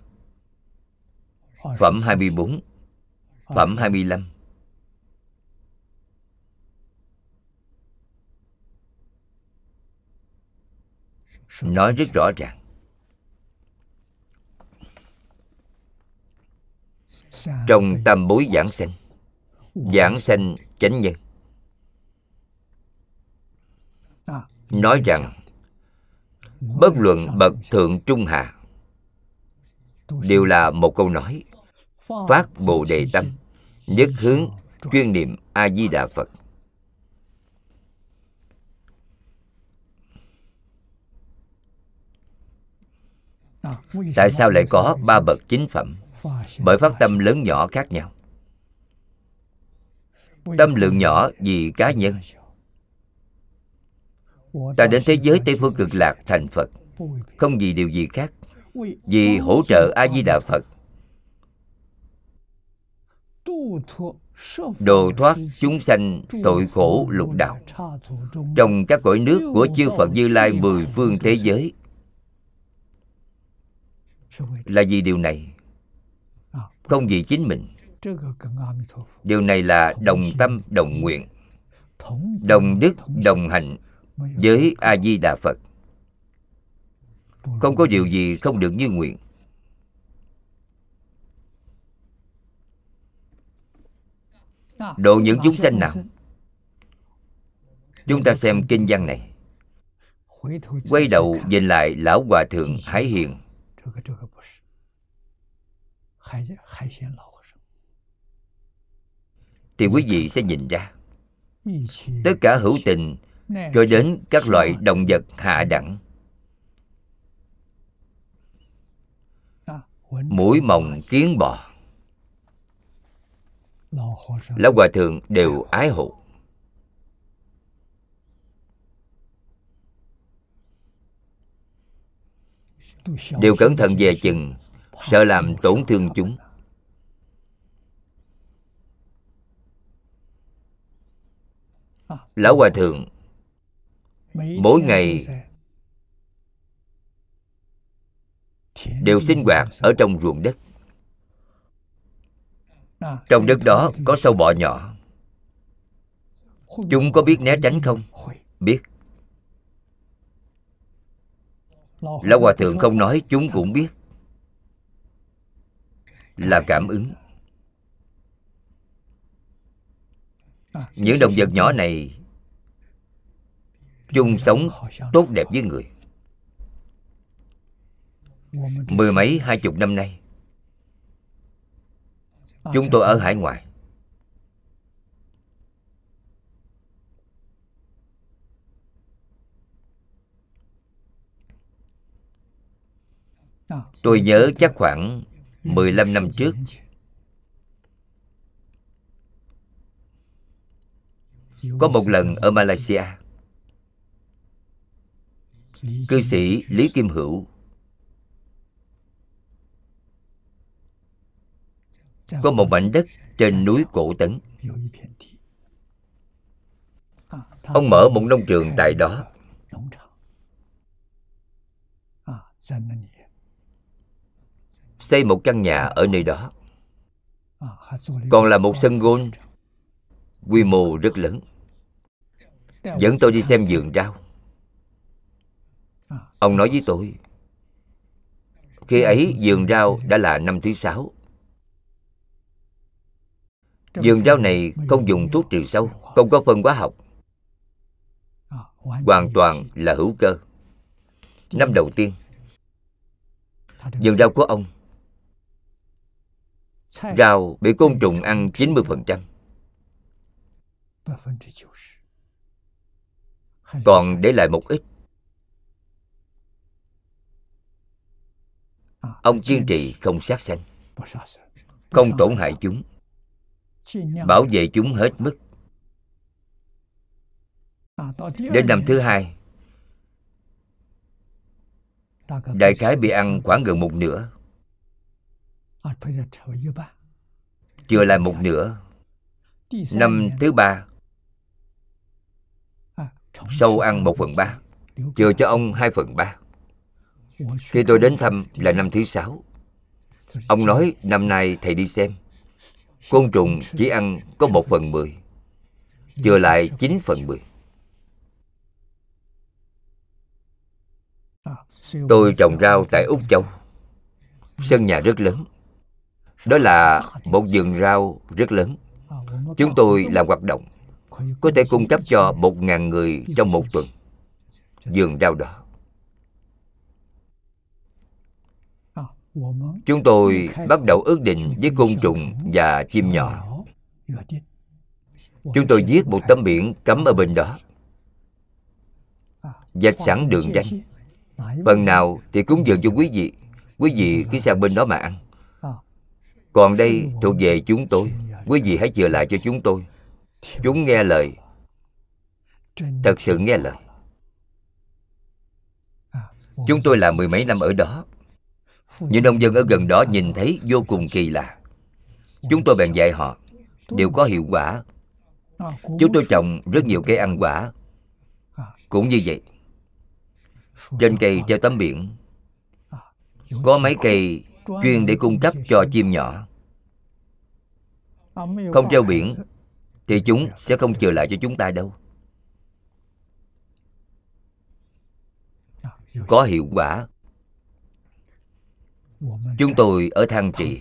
Phẩm 24 Phẩm 25 Nói rất rõ ràng. Trong tam bối giảng sanh Giảng sanh chánh nhân. Nói rằng Bất luận bậc thượng trung hạ Đều là một câu nói Phát Bồ Đề Tâm, Nhất hướng chuyên niệm A-di-đà Phật. Tại sao lại có ba bậc chính phẩm? Bởi phát tâm lớn nhỏ khác nhau. Tâm lượng nhỏ vì cá nhân. Ta đến thế giới Tây Phương Cực Lạc thành Phật, Không vì điều gì khác, Vì hỗ trợ A-di-đà Phật. Độ thoát chúng sanh tội khổ lục đạo. Trong các cõi nước của chư Phật Như Lai mười phương thế giới. Là vì điều này, Không vì chính mình. Điều này là đồng tâm, đồng nguyện, Đồng đức, đồng hành với a di đà phật. Không có điều gì không được như nguyện. Độ những chúng sanh nào? Chúng ta xem kinh văn này. Quay đầu nhìn lại lão hòa thượng hải hiền. Thì quý vị sẽ nhìn ra, tất cả hữu tình cho đến các loại động vật hạ đẳng. Mũi mồng kiến bò lão hòa thượng đều ái hộ. Đều cẩn thận về chừng sợ làm tổn thương chúng. Lão hòa thượng mỗi ngày đều sinh hoạt ở trong ruộng đất trong đất đó có sâu bọ nhỏ. Chúng có biết né tránh không? biết. Lão hòa thượng không nói chúng cũng biết. Là cảm ứng. Những động vật nhỏ này chung sống tốt đẹp với người. Mười mấy hai chục năm nay chúng tôi ở hải ngoại. Tôi nhớ chắc khoảng 15 năm trước. Có một lần ở malaysia cư sĩ lý kim hữu có một mảnh đất trên núi cổ tấn. Ông mở một nông trường tại đó. Xây một căn nhà ở nơi đó. Còn là một sân gôn, quy mô rất lớn. Dẫn tôi đi xem vườn rau. Ông nói với tôi, khi ấy vườn rau đã là năm thứ sáu vườn rau này không dùng thuốc trừ sâu không có phân hóa học. Hoàn toàn là hữu cơ. Năm đầu tiên vườn rau của ông rau bị côn trùng ăn 90%. Còn để lại một ít. Ông kiên trì không sát sanh không tổn hại chúng bảo vệ chúng hết mức. Đến năm thứ hai đại khái bị ăn khoảng gần một nửa. Chưa lại một nửa. năm thứ ba sâu ăn một phần ba. chừa cho ông hai phần ba. Khi tôi đến thăm là năm thứ sáu. Ông nói năm nay thầy đi xem côn trùng chỉ ăn có một phần mười, chừa lại chín phần mười. Tôi trồng rau tại úc châu. Sân nhà rất lớn. Đó là một vườn rau rất lớn. Chúng tôi làm hoạt động, có thể cung cấp cho một ngàn người trong một tuần vườn rau đó. Chúng tôi bắt đầu ước định với côn trùng và chim nhỏ. Chúng tôi viết một tấm biển cấm ở bên đó. Dạch sẵn đường ranh. Phần nào thì cúng dường cho quý vị. Quý vị cứ sang bên đó mà ăn. Còn đây thuộc về chúng tôi. Quý vị hãy chừa lại cho chúng tôi. Chúng nghe lời. Thật sự nghe lời. Chúng tôi làm mười mấy năm ở đó những nông dân ở gần đó nhìn thấy vô cùng kỳ lạ. Chúng tôi bèn dạy họ đều có hiệu quả. Chúng tôi trồng rất nhiều cây ăn quả. Cũng như vậy, trên cây treo tấm biển, có mấy cây chuyên để cung cấp cho chim nhỏ. Không treo biển thì chúng sẽ không chừa lại cho chúng ta đâu. Có hiệu quả chúng tôi ở thang trì.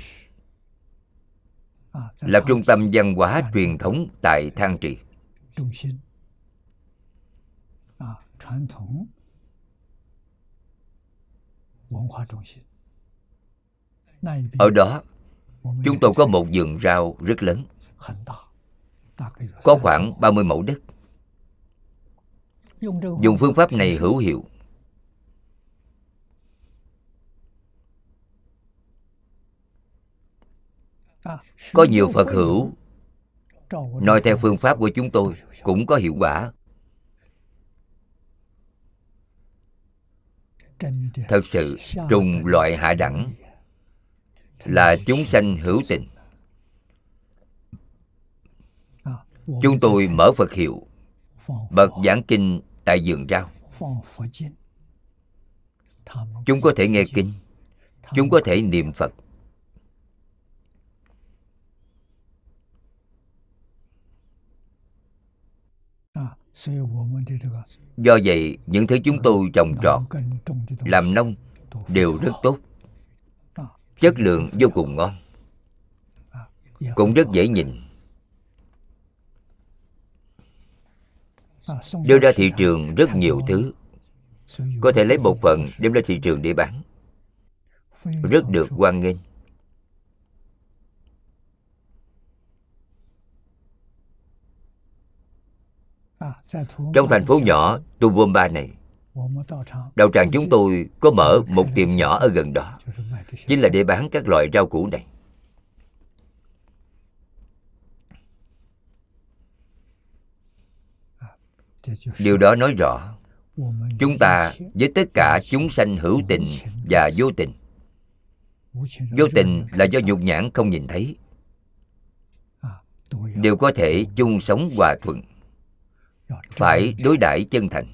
Lập trung tâm văn hóa truyền thống tại thang trì. Ở đó chúng tôi có một vườn rau rất lớn. Có khoảng 30 mẫu đất. Dùng phương pháp này hữu hiệu có nhiều phật hữu. Nói theo phương pháp của chúng tôi cũng có hiệu quả. Thật sự, trùng loại hạ đẳng là chúng sanh hữu tình. Chúng tôi mở phật hiệu, bậc giảng kinh tại vườn rau. Chúng có thể nghe kinh, chúng có thể niệm phật. Do vậy những thứ chúng tôi trồng trọt làm nông đều rất tốt. Chất lượng vô cùng ngon. Cũng rất dễ nhìn. Đưa ra thị trường rất nhiều thứ. có thể lấy một phần đem ra thị trường để bán. Rất được hoan nghênh trong thành phố nhỏ Tuvumba này. Đạo tràng chúng tôi có mở một tiệm nhỏ ở gần đó. Chính là để bán các loại rau củ này. Điều đó nói rõ Chúng ta với tất cả chúng sanh hữu tình và vô tình. Vô tình là do nhục nhãn không nhìn thấy. Đều có thể chung sống hòa thuận Phải đối đãi chân thành.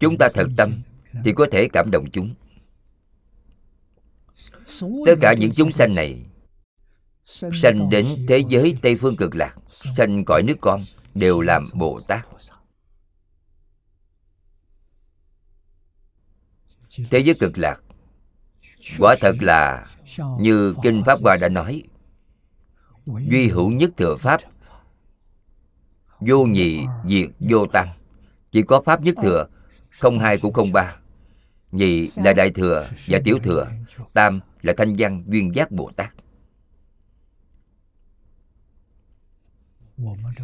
Chúng ta thật tâm thì có thể cảm động chúng. Tất cả những chúng sanh này sanh đến thế giới tây phương cực lạc sanh cõi nước con đều làm bồ tát. thế giới cực lạc quả thật là như kinh pháp hoa đã nói duy hữu nhất thừa pháp vô nhị diệt vô tăng. Chỉ có pháp nhất thừa, không hai cũng không ba. Nhị là đại thừa và tiểu thừa, tam là thanh văn duyên giác bồ tát.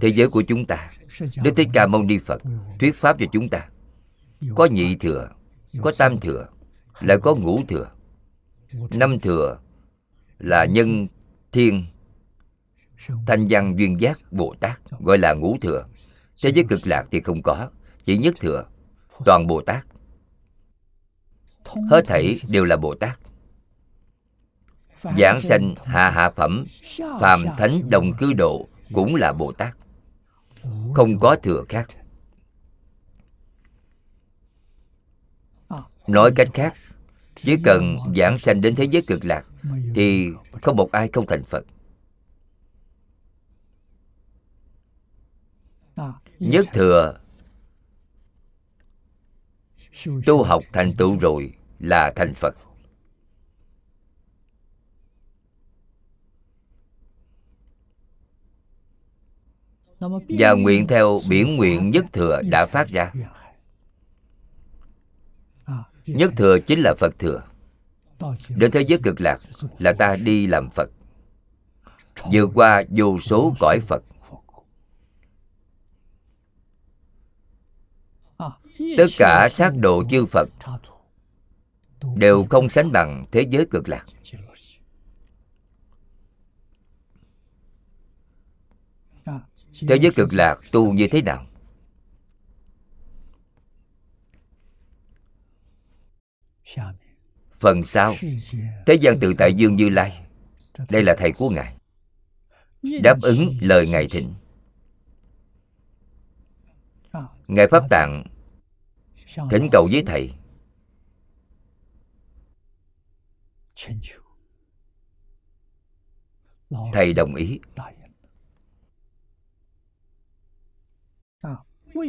Thế giới của chúng ta, đức thích ca mâu ni phật thuyết pháp cho chúng ta. Có nhị thừa, có tam thừa, lại có ngũ thừa. Năm thừa là nhân thiên thanh văn duyên giác bồ tát, gọi là ngũ thừa. Thế giới cực lạc thì không có, chỉ nhất thừa, toàn bồ tát. Hết thảy đều là bồ tát. Giảng sanh hạ hạ phẩm, phàm thánh đồng cư độ cũng là bồ tát. Không có thừa khác. Nói cách khác, chỉ cần giảng sanh đến thế giới cực lạc thì không một ai không thành phật. Nhất thừa. Tu học thành tựu rồi là thành phật. Và nguyện theo biển nguyện nhất thừa đã phát ra. Nhất thừa chính là phật thừa. Đến thế giới cực lạc là ta đi làm phật. Vượt qua vô số cõi phật. Tất cả sát độ chư phật đều không sánh bằng thế giới cực lạc. Thế giới cực lạc tu như thế nào? Phần sau, thế gian tự tại dương như lai. Đây là thầy của ngài. Đáp ứng lời ngài thịnh ngài pháp tạng thỉnh cầu với thầy. thầy đồng ý.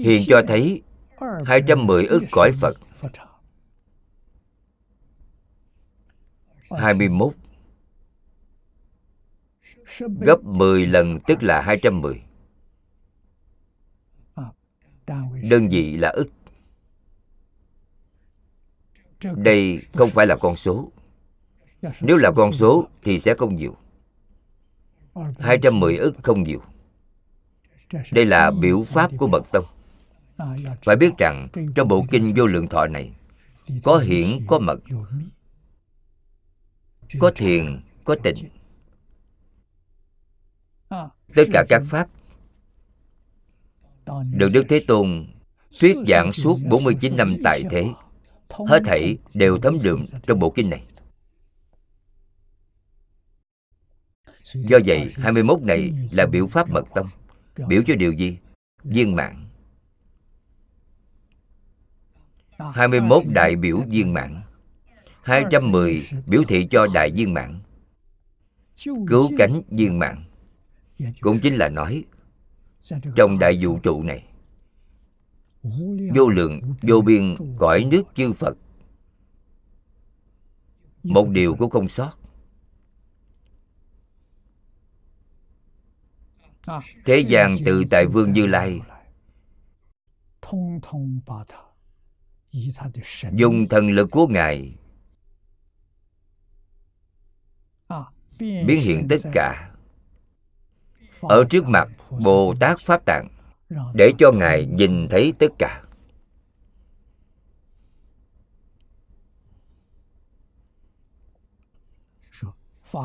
hiện cho thấy 210 ức cõi Phật. 21 Gấp 10 lần tức là 210 Đơn vị là ức Đây không phải là con số. Nếu là con số thì sẽ không nhiều. 210 ức không nhiều. Đây là biểu pháp của Mật Tông. Phải biết rằng trong bộ kinh vô lượng thọ này Có hiển, có mật. Có thiền, có tịnh Tất cả các pháp Được Đức Thế Tôn thuyết giảng suốt 49 năm tại thế Hết thảy đều thấm đượm trong bộ kinh này. Do vậy 21 này là biểu pháp mật tông Biểu cho điều gì? Viên mạng 21 đại biểu viên mạng 210 biểu thị cho đại viên mạng Cứu cánh viên mạng Cũng chính là nói Trong đại vũ trụ này Vô lượng, vô biên cõi nước chư Phật. Một điều cũng không sót. Thế gian tự tại Vương Như Lai. Dùng thần lực của Ngài. Biến hiện tất cả. Ở trước mặt Bồ Tát Pháp Tạng để cho Ngài nhìn thấy tất cả.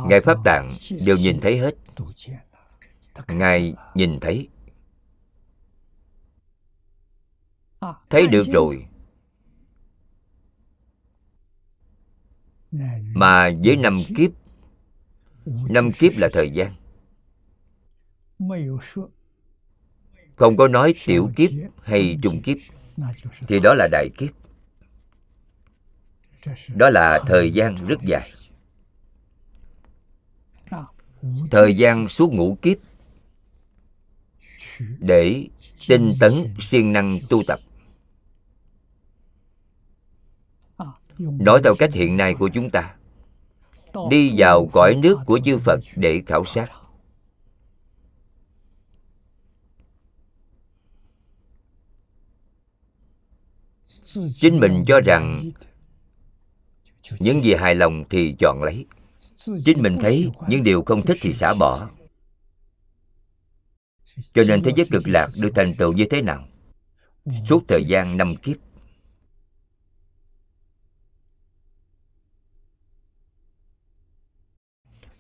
Ngài Pháp Tạng đều nhìn thấy hết. Ngài nhìn thấy. Thấy được rồi. Mà với năm kiếp năm kiếp là thời gian không có nói tiểu kiếp hay trung kiếp thì đó là đại kiếp. Đó là thời gian rất dài. thời gian suốt ngũ kiếp để tinh tấn siêng năng tu tập. Nói theo cách hiện nay của chúng ta đi vào cõi nước của chư phật để khảo sát chính mình cho rằng những gì hài lòng thì chọn lấy. Chính mình thấy những điều không thích thì xả bỏ. Cho nên thế giới cực lạc được thành tựu như thế nào? Suốt thời gian năm kiếp.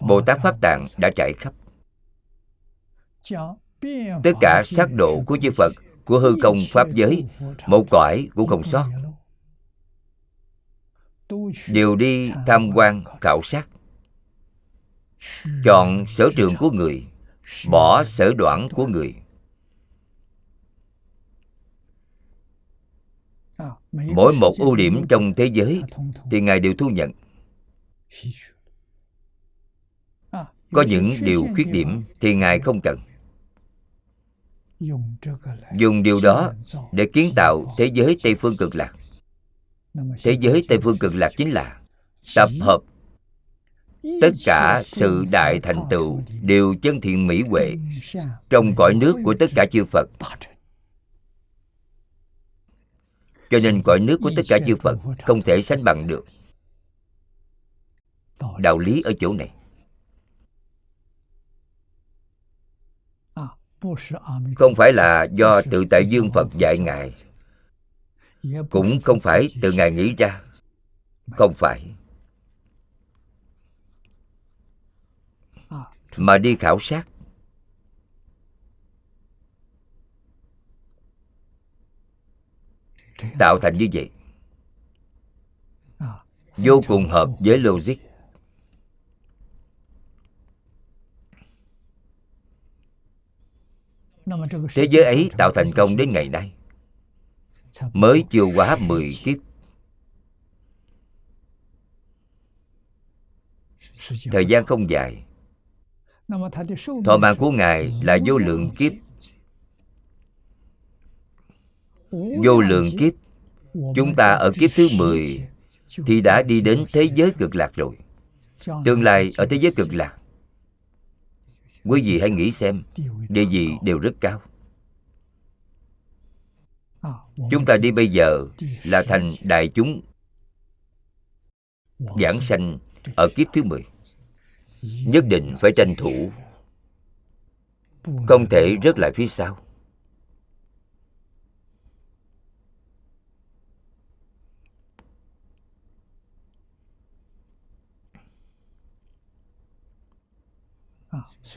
Bồ tát pháp tạng đã trải khắp. Tất cả sát độ của chư phật của hư công pháp giới một cõi cũng không sót. đều đi tham quan khảo sát. chọn sở trường của người bỏ sở đoạn của người. Mỗi một ưu điểm trong thế giới thì ngài đều thu nhận. Có những điều khuyết điểm thì ngài không cần dùng điều đó để kiến tạo thế giới tây phương cực lạc. Thế giới tây phương cực lạc chính là tập hợp tất cả sự đại thành tựu đều chân thiện mỹ huệ trong cõi nước của tất cả chư phật. cho nên cõi nước của tất cả chư phật không thể sánh bằng được. đạo lý ở chỗ này không phải là do tự tại dương phật dạy ngài. Cũng không phải từ ngài nghĩ ra. Không phải. Mà đi khảo sát. Tạo thành như vậy. Vô cùng hợp với logic. Thế giới ấy tạo thành công đến ngày nay. Mới chưa quá 10 kiếp. Thời gian không dài. Thọ mạng của ngài là vô lượng kiếp. Vô lượng kiếp. Chúng ta ở kiếp thứ 10 thì đã đi đến thế giới cực lạc rồi. Tương lai ở thế giới cực lạc quý vị hãy nghĩ xem, địa vị đều rất cao. Chúng ta đi bây giờ là thành đại chúng giảng sanh ở kiếp thứ 10 nhất định phải tranh thủ, không thể rớt lại phía sau.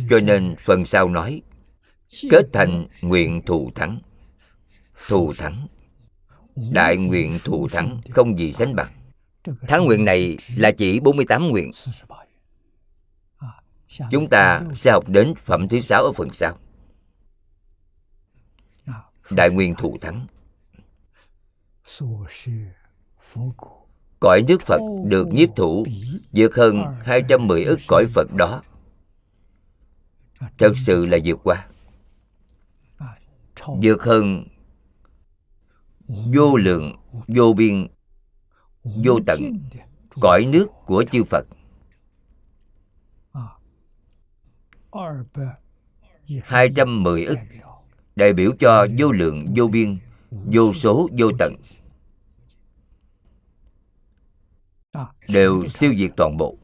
Cho nên phần sau nói, kết thành nguyện thù thắng. Thù thắng. Đại nguyện thù thắng không gì sánh bằng. Thắng nguyện này là chỉ 48 nguyện. Chúng ta sẽ học đến phẩm thứ sáu ở phần sau. Đại nguyện thù thắng. Cõi nước Phật được nhiếp thủ vượt hơn 210 ức cõi Phật đó thật sự là vượt qua. Vượt hơn vô lượng, vô biên, vô tận cõi nước của chư phật. Hai trăm mười ức đại biểu cho vô lượng, vô biên, vô số, vô tận đều siêu diệt toàn bộ.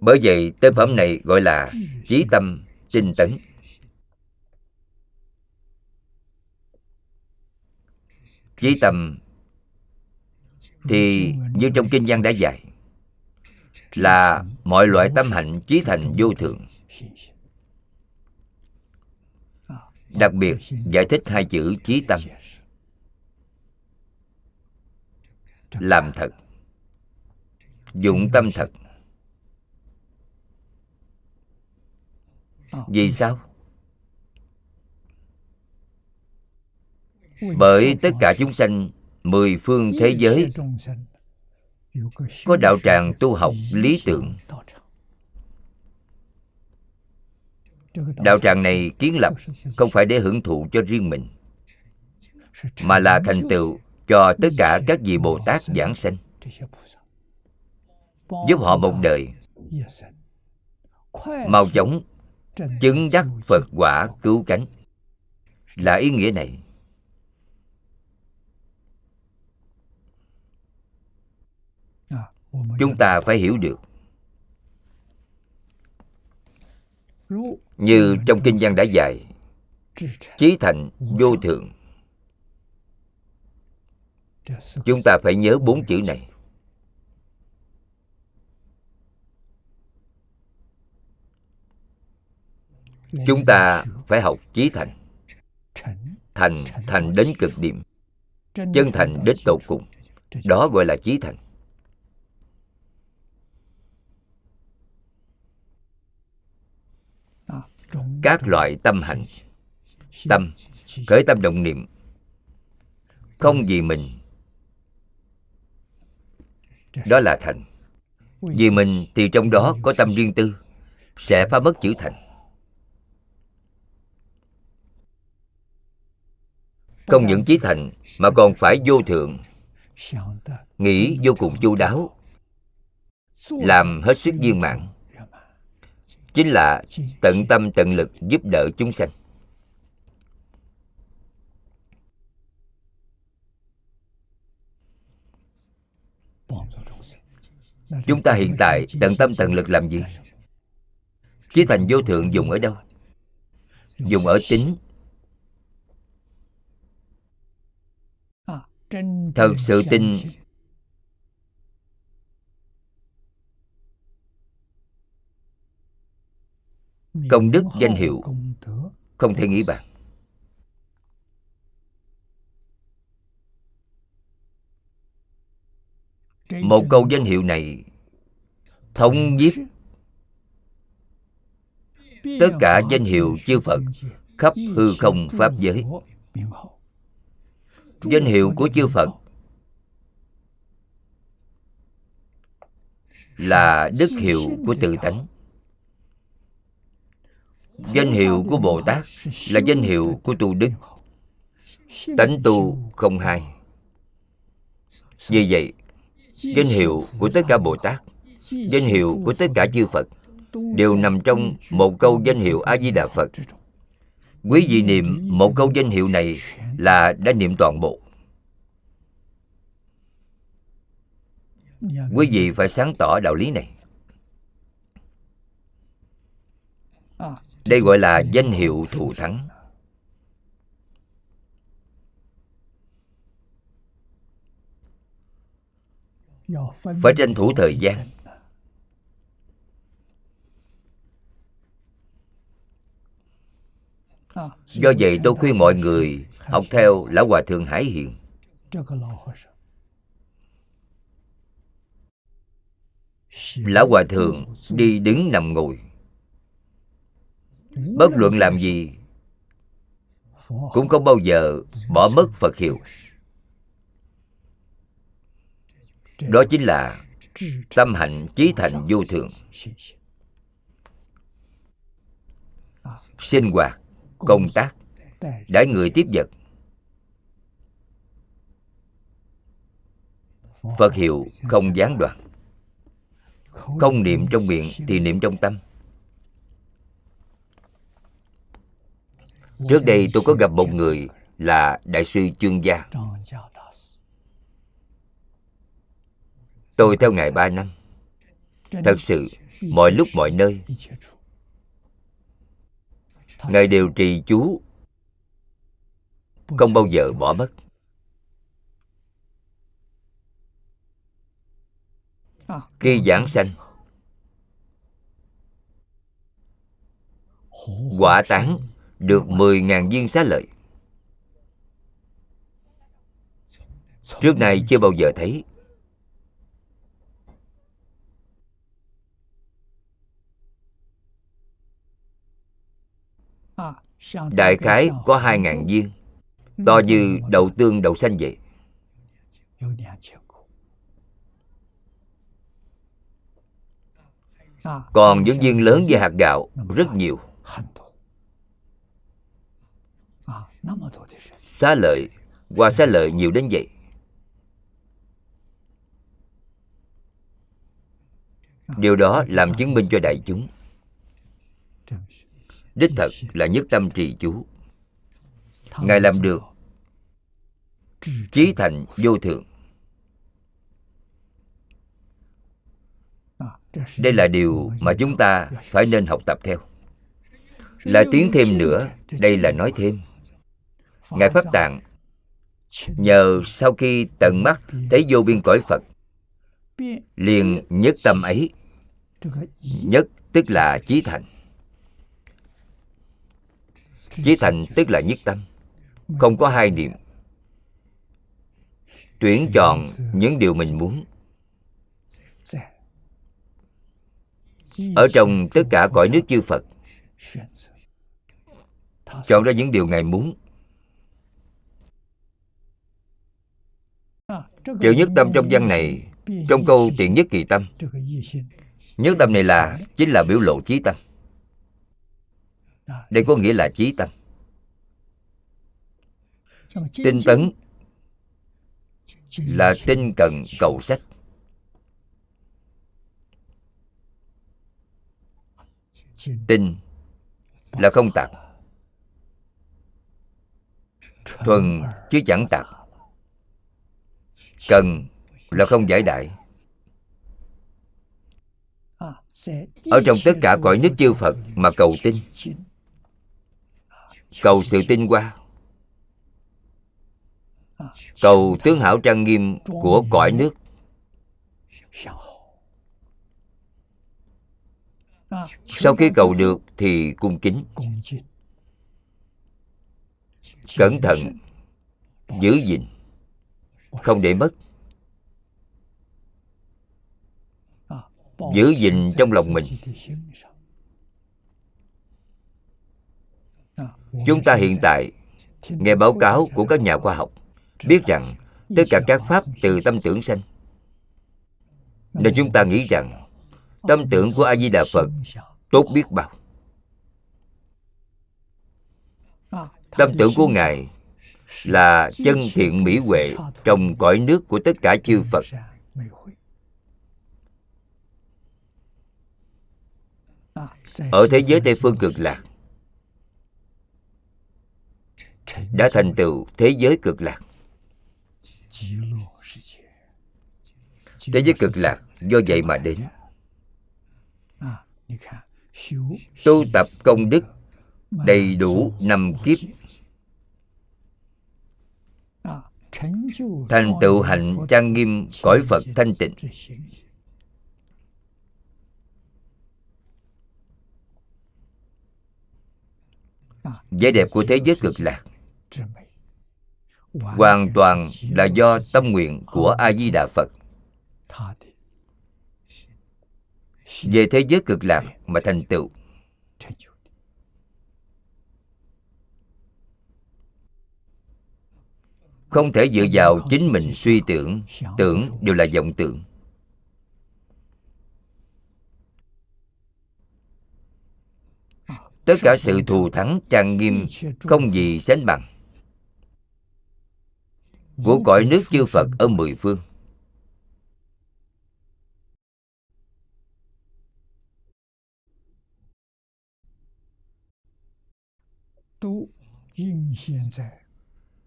Bởi vậy tên phẩm này gọi là chí tâm tinh tấn. Chí tâm thì như trong kinh văn đã dạy, là mọi loại tâm hạnh chí thành vô thượng đặc biệt giải thích hai chữ chí tâm. Làm thật dụng tâm thật. Vì sao? Bởi tất cả chúng sanh, mười phương thế giới, có đạo tràng tu học lý tưởng. Đạo tràng này kiến lập không phải để hưởng thụ cho riêng mình, mà là thành tựu cho tất cả các vị bồ tát giảng sanh giúp họ một đời mau chóng chứng đắc phật quả cứu cánh. Là ý nghĩa này. Chúng ta phải hiểu được như trong kinh văn đã dạy, chí thành vô thượng. Chúng ta phải nhớ bốn chữ này. Chúng ta phải học chí thành. Thành thành đến cực điểm. Chân thành đến tột cùng. Đó gọi là chí thành. Các loại tâm hành. tâm khởi tâm động niệm. Không vì mình. Đó là thành. Vì mình thì trong đó có tâm riêng tư. Sẽ phá mất chữ thành không những chí thành, mà còn phải vô thượng. Nghĩ vô cùng chu đáo. Làm hết sức viên mãn. Chính là tận tâm tận lực giúp đỡ chúng sanh. Chúng ta hiện tại tận tâm tận lực làm gì? Chí thành vô thượng dùng ở đâu? Dùng ở tính thật sự tin công đức danh hiệu không thể nghĩ bàn. Một câu danh hiệu này thống nhiếp tất cả danh hiệu chư phật khắp hư không pháp giới danh hiệu của chư phật là đức hiệu của tự tánh. Danh hiệu của bồ tát là danh hiệu của tu đức. Tánh tu không hai. Vì vậy, danh hiệu của tất cả bồ tát, danh hiệu của tất cả chư phật đều nằm trong một câu danh hiệu a di đà phật quý vị niệm một câu danh hiệu này là đã niệm toàn bộ. Quý vị phải sáng tỏ đạo lý này. Đây gọi là danh hiệu thù thắng. Phải tranh thủ thời gian. Do vậy tôi khuyên mọi người học theo lão hòa thượng hải hiền. Lão hòa thượng đi đứng nằm ngồi. Bất luận làm gì cũng không bao giờ bỏ mất phật hiệu. Đó chính là tâm hạnh chí thành vô thường, sinh hoạt công tác đãi người tiếp vật. Phật hiệu không gián đoạn. Không niệm trong miệng thì niệm trong tâm. Trước đây tôi có gặp một người là đại sư chương gia. Tôi theo ngài ba năm. Thật sự, mọi lúc mọi nơi ngài đều trì chú không bao giờ bỏ mất. Khi giảng sanh quả tán được 10.000 viên xá lợi. Trước này chưa bao giờ thấy đại khái có hai ngàn viên. To như đậu tương đậu xanh vậy. Còn những viên lớn như hạt gạo rất nhiều. Xá lợi. Qua xá lợi nhiều đến vậy. Điều đó làm chứng minh cho đại chúng đích thật là nhất tâm trì chú ngài làm được chí thành vô thượng. Đây là điều mà chúng ta phải nên học tập theo. Là tiến thêm nữa, đây là nói thêm. Ngài pháp tạng, nhờ sau khi tận mắt thấy vô biên cõi phật, liền nhất tâm ấy. Nhất tức là chí thành chí thành tức là nhất tâm. Không có hai niệm. Tuyển chọn những điều mình muốn. Ở trong tất cả cõi nước chư phật, chọn ra những điều ngài muốn. Chữ nhất tâm trong văn này, trong câu tiện nhất kỳ tâm. Nhất tâm này là chính là biểu lộ chí tâm đây có nghĩa là chí tâm. Tinh tấn là tinh cần cầu sách. Tinh là không tạp. Thuần chứ chẳng tạp. Cần là không giải đại. Ở trong tất cả cõi nước chư phật mà cầu tin cầu sự tinh hoa. Cầu tướng hảo trang nghiêm của cõi nước. Sau khi cầu được thì cung kính. Cẩn thận, giữ gìn, không để mất. Giữ gìn trong lòng mình. Chúng ta hiện tại, nghe báo cáo của các nhà khoa học, biết rằng tất cả các pháp từ tâm tưởng sanh. Nên chúng ta nghĩ rằng tâm tưởng của a di đà phật tốt biết bao. Tâm tưởng của ngài là chân thiện mỹ huệ trong cõi nước của tất cả chư phật. Ở thế giới tây phương cực lạc đã thành tựu thế giới cực lạc. Thế giới cực lạc do vậy mà đến. Tu tập công đức đầy đủ năm kiếp. Thành tựu hạnh trang nghiêm cõi phật thanh tịnh. Vẻ đẹp của thế giới cực lạc hoàn toàn là do tâm nguyện của a di đà phật. Về thế giới cực lạc mà thành tựu. Không thể dựa vào chính mình suy tưởng tưởng đều là vọng tưởng. Tất cả sự thù thắng trang nghiêm không gì sánh bằng của cõi nước chư phật ở mười phương.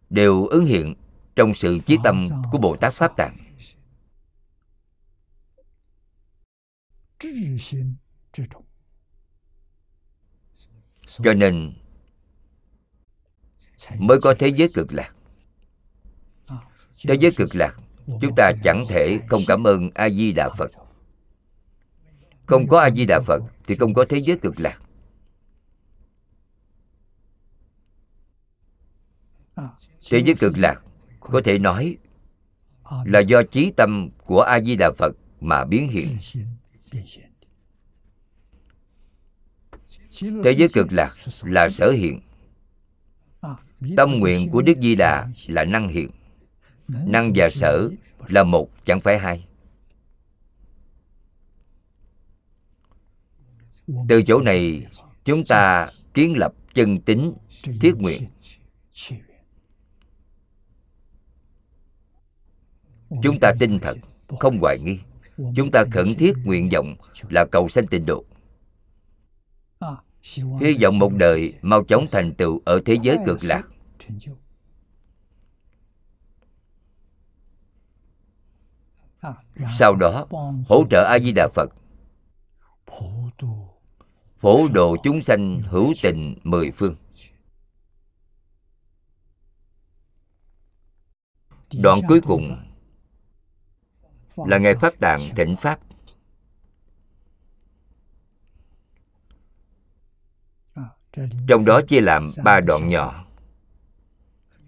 Đều ứng hiện trong sự chí tâm của bồ tát pháp tạng. Cho nên mới có thế giới cực lạc thế giới cực lạc, chúng ta chẳng thể không cảm ơn a di đà phật. Không có a di đà phật thì không có thế giới cực lạc. Thế giới cực lạc có thể nói là do trí tâm của a di đà phật mà biến hiện. Thế giới cực lạc là sở hiện. Tâm nguyện của đức di đà là năng hiện năng và sở là một chẳng phải hai. Từ chỗ này chúng ta kiến lập chân tính thiết nguyện. chúng ta tin thật không hoài nghi. Chúng ta khẩn thiết nguyện vọng là cầu sanh tịnh độ. Hy vọng một đời mau chóng thành tựu ở thế giới cực lạc sau đó, hỗ trợ a di đà phật. Phổ độ chúng sanh hữu tình mười phương. Đoạn cuối cùng là ngày pháp tạng thịnh pháp. Trong đó chia làm ba đoạn nhỏ.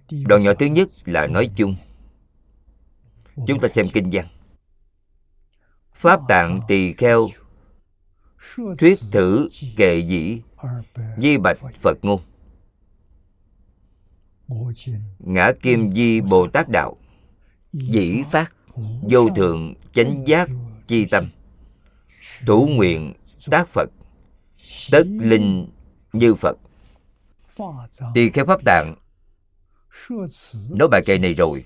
Đoạn nhỏ thứ nhất là nói chung. Chúng ta xem kinh văn pháp tạng tỳ kheo. Thuyết thử kệ dĩ. Di bạch phật ngôn. Ngã kim di bồ tát đạo. Dĩ phát vô thượng chánh giác chi tâm. Thủ nguyện tác phật. Tất linh như phật. Tỳ kheo pháp tạng. Nói bài kệ này rồi,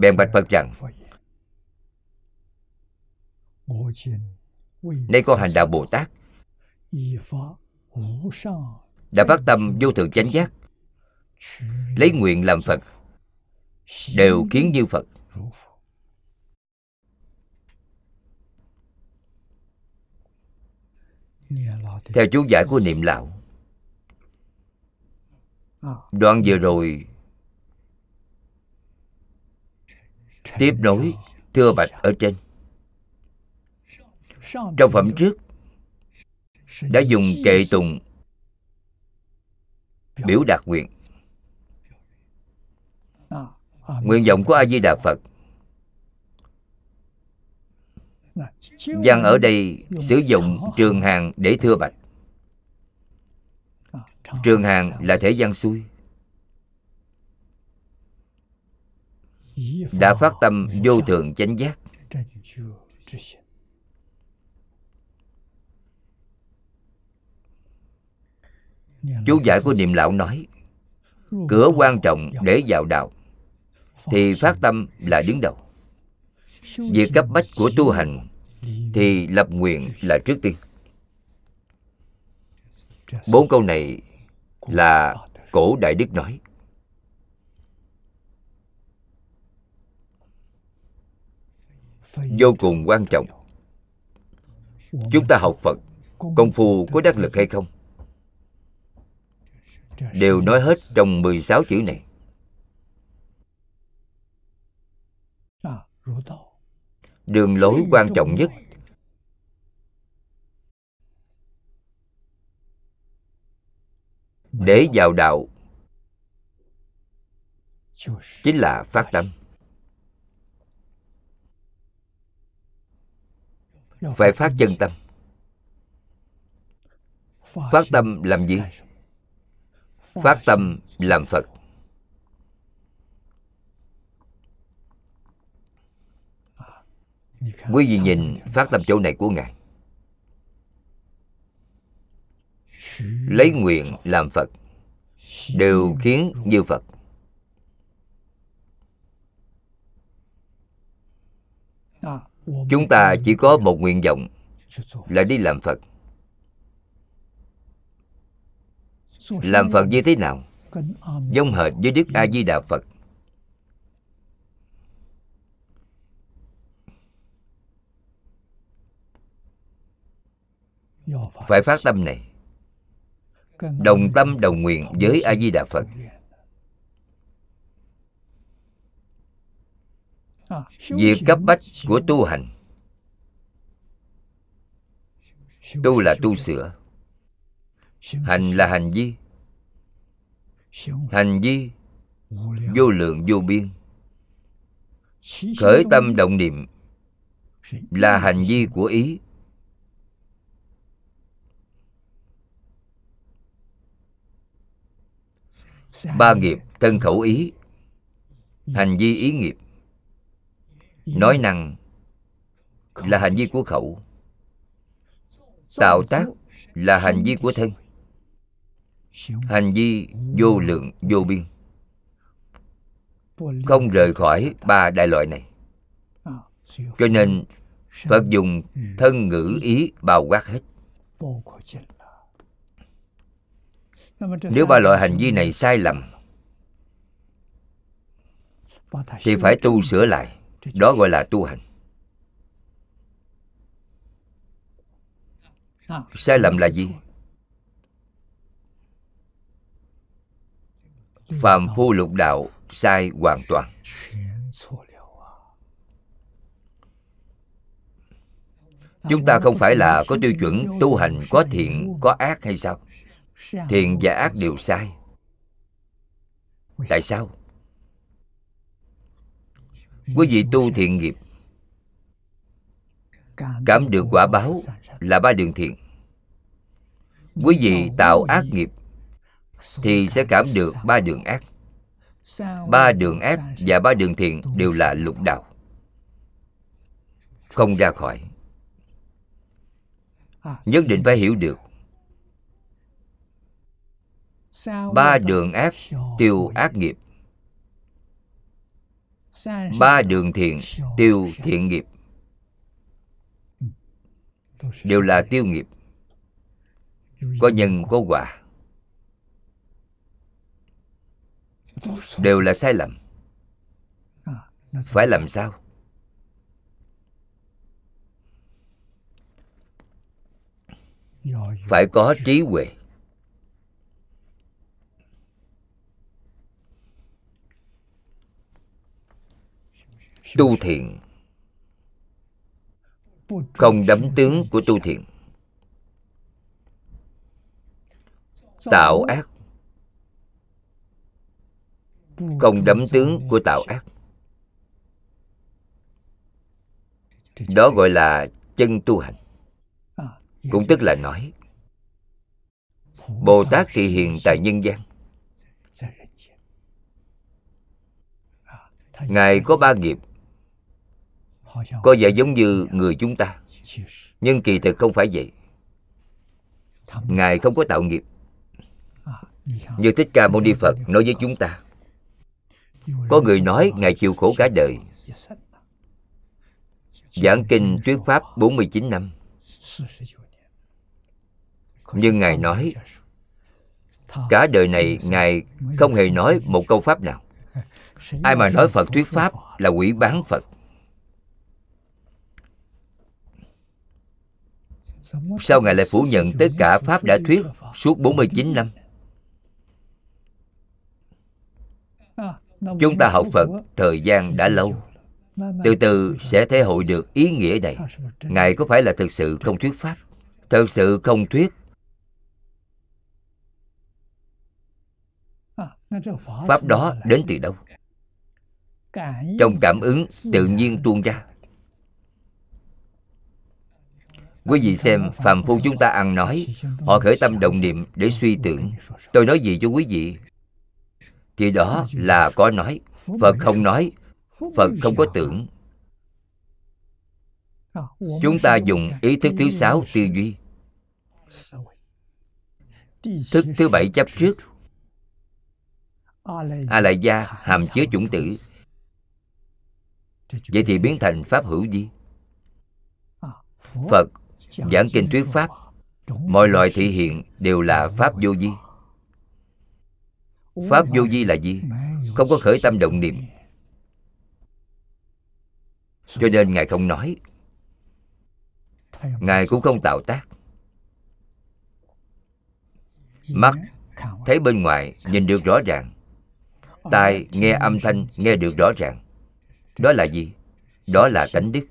bèn bạch phật rằng nay con hành đạo bồ tát. Đã phát tâm vô thượng chánh giác lấy nguyện làm phật đều khiến như phật. Theo chú giải của niệm lão đoạn vừa rồi tiếp nối thưa bạch ở trên trong phẩm trước, đã dùng kệ tùng biểu đạt nguyện. Nguyện vọng của a di đà phật. Văn ở đây sử dụng trường hàng để thưa bạch. Trường hàng là thể văn xuôi đã phát tâm vô thượng chánh giác. Chú giải của niệm lão nói cửa quan trọng để vào đạo thì phát tâm là đứng đầu. Việc cấp bách của tu hành thì lập nguyện là trước tiên. Bốn câu này là cổ đại đức nói. Vô cùng quan trọng. chúng ta học phật công phu có đắc lực hay không đều nói hết trong 16 chữ này. Đường lối quan trọng nhất. Để vào đạo chính là phát tâm. Phải phát chân tâm. Phát tâm làm gì phát tâm làm phật. Quý vị nhìn phát tâm chỗ này của ngài. Lấy nguyện làm phật đều khiến như phật. Chúng ta chỉ có một nguyện vọng là đi làm phật. Làm phật như thế nào? Giống hệt với đức a di đà phật phải phát tâm này. Đồng tâm đồng nguyện với a di đà phật. Việc cấp bách của tu hành. Tu là tu sửa hành là hành vi. Hành vi. vô lượng. Vô biên. Khởi tâm động niệm là hành vi của ý. Ba nghiệp thân khẩu ý. Hành vi ý nghiệp. Nói năng là hành vi của khẩu. tạo tác là hành vi của thân hành vi vô lượng, vô biên. Không rời khỏi ba đại loại này. Cho nên phật dùng thân ngữ ý bao quát hết. Nếu ba loại hành vi này sai lầm, thì phải tu sửa lại. Đó gọi là tu hành. Sai lầm là gì? Phàm phu lục đạo sai hoàn toàn. Chúng ta không phải là có tiêu chuẩn tu hành có thiện, có ác hay sao? Thiện và ác đều sai. Tại sao? Quý vị tu thiện nghiệp, cảm được quả báo là ba đường thiện. Quý vị tạo ác nghiệp thì sẽ cảm được ba đường ác. Ba đường ác và ba đường thiện đều là lục đạo. Không ra khỏi. Nhất định phải hiểu được. Ba đường ác, tiêu ác nghiệp. Ba đường thiện, tiêu thiện nghiệp. Đều là tiêu nghiệp. Có nhân có quả. Đều là sai lầm. Phải làm sao? Phải có trí huệ. Tu thiện không đấm tướng của tu thiện tạo ác không đấm tướng của tạo ác. Đó gọi là chân tu hành. Cũng tức là nói, bồ tát thị hiện tại nhân gian. Ngài có ba nghiệp. Có vẻ giống như người chúng ta. Nhưng kỳ thực không phải vậy. Ngài không có tạo nghiệp. Như thích ca mâu ni phật nói với chúng ta có người nói ngài chịu khổ cả đời. Giảng kinh thuyết pháp 49 năm. Nhưng ngài nói, cả đời này ngài không hề nói một câu pháp nào. Ai mà nói phật thuyết pháp là quỷ bán phật. Sao Ngài lại phủ nhận tất cả Pháp đã thuyết suốt 49 năm? Chúng ta học Phật thời gian đã lâu. Từ từ sẽ thể hội được ý nghĩa này. Ngài có phải là thực sự không thuyết Pháp? Thực sự không thuyết. Pháp đó đến từ đâu? Trong cảm ứng tự nhiên tuôn ra. Quý vị xem phàm phu chúng ta ăn nói Họ khởi tâm động niệm để suy tưởng. Tôi nói gì cho quý vị thì đó là có nói, Phật không nói, Phật không có tưởng. Chúng ta dùng ý thức thứ sáu tư duy. Thức thứ bảy chấp trước. A lại gia hàm chứa chủng tử. Vậy thì biến thành Pháp hữu di. Phật giảng kinh thuyết pháp. Mọi loài thị hiện đều là pháp vô di pháp vô vi là gì? Không có khởi tâm động niệm. Cho nên ngài không nói. Ngài cũng không tạo tác. Mắt thấy bên ngoài nhìn được rõ ràng. Tai nghe âm thanh nghe được rõ ràng. Đó là gì? Đó là tánh đức.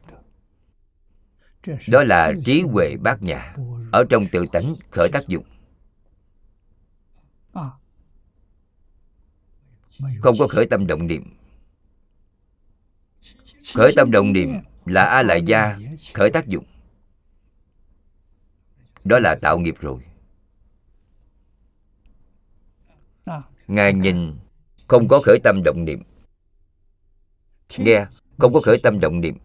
Đó là trí huệ bát nhã. ở trong tự tánh khởi tác dụng không có khởi tâm động niệm. Khởi tâm động niệm là a lại gia khởi tác dụng. Đó là tạo nghiệp rồi. Ngài nhìn không có khởi tâm động niệm. Nghe không có khởi tâm động niệm.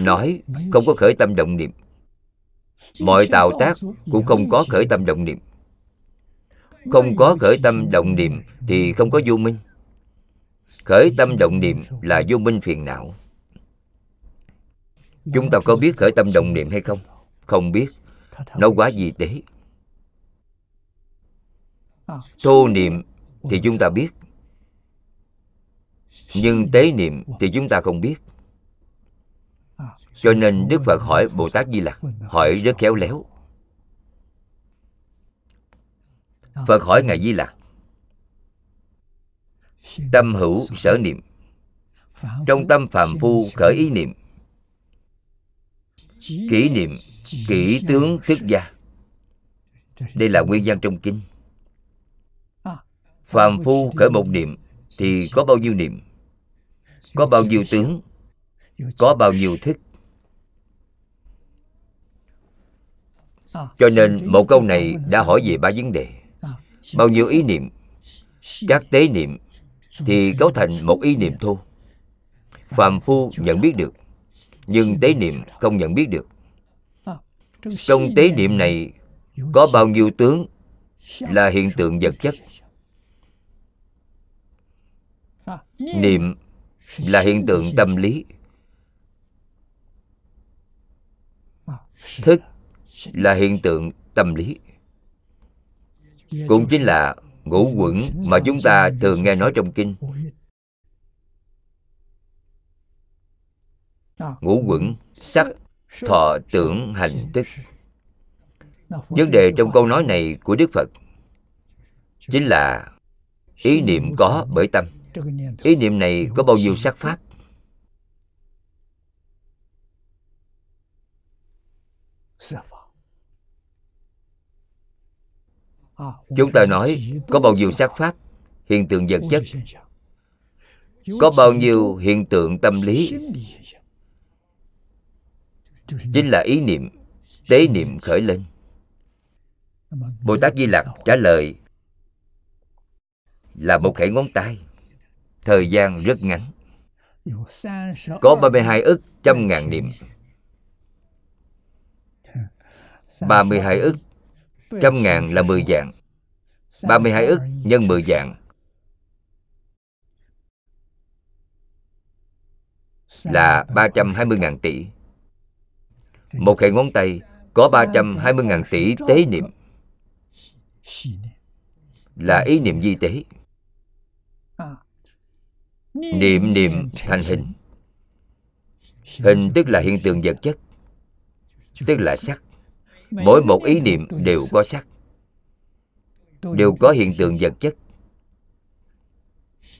Nói không có khởi tâm động niệm. Mọi tạo tác cũng không có khởi tâm động niệm không có khởi tâm động niệm thì không có vô minh. Khởi tâm động niệm là vô minh phiền não. Chúng ta có biết khởi tâm động niệm hay không? Không biết. Nó quá gì tế thô niệm thì chúng ta biết. Nhưng tế niệm thì chúng ta không biết. Cho nên đức phật hỏi bồ tát di lặc, hỏi rất khéo léo. Ờ. phật hỏi ngài di lặc. Tâm hữu sở niệm. Trong tâm phàm phu khởi ý niệm. Kỷ niệm kỹ tướng thức gia. Đây là nguyên văn trong kinh. Phàm phu khởi một niệm thì có bao nhiêu niệm? Có bao nhiêu tướng? Có bao nhiêu thức? Cho nên một câu này đã hỏi về ba vấn đề bao nhiêu ý niệm? Các tế niệm thì cấu thành một ý niệm thô phàm phu nhận biết được, nhưng tế niệm không nhận biết được. Trong tế niệm này có bao nhiêu tướng là hiện tượng vật chất? Niệm là hiện tượng tâm lý. Thức là hiện tượng tâm lý cũng chính là ngũ quẩn mà chúng ta thường nghe nói trong kinh. Ngũ quẩn, sắc, thọ, tưởng, hành thức vấn đề trong câu nói này của đức phật chính là ý niệm có bởi tâm. Ý niệm này có bao nhiêu sắc pháp? Chúng ta nói có bao nhiêu sát pháp, hiện tượng vật chất. Có bao nhiêu hiện tượng tâm lý. Chính là ý niệm, tế niệm khởi lên. Bồ tát di lặc trả lời, là một khẩy ngón tay. Thời gian rất ngắn. Có 32 ức trăm ngàn niệm. 32 ức trăm ngàn là 10 dạng 32 ức nhân 10 dạng là 320.000 tỷ. Một hệ ngón tay có 320.000 tỷ tế niệm. Là ý niệm di tế. Niệm niệm thành hình. Hình tức là hiện tượng vật chất, Tức là sắc. Mỗi một ý niệm đều có sắc Đều có hiện tượng vật chất.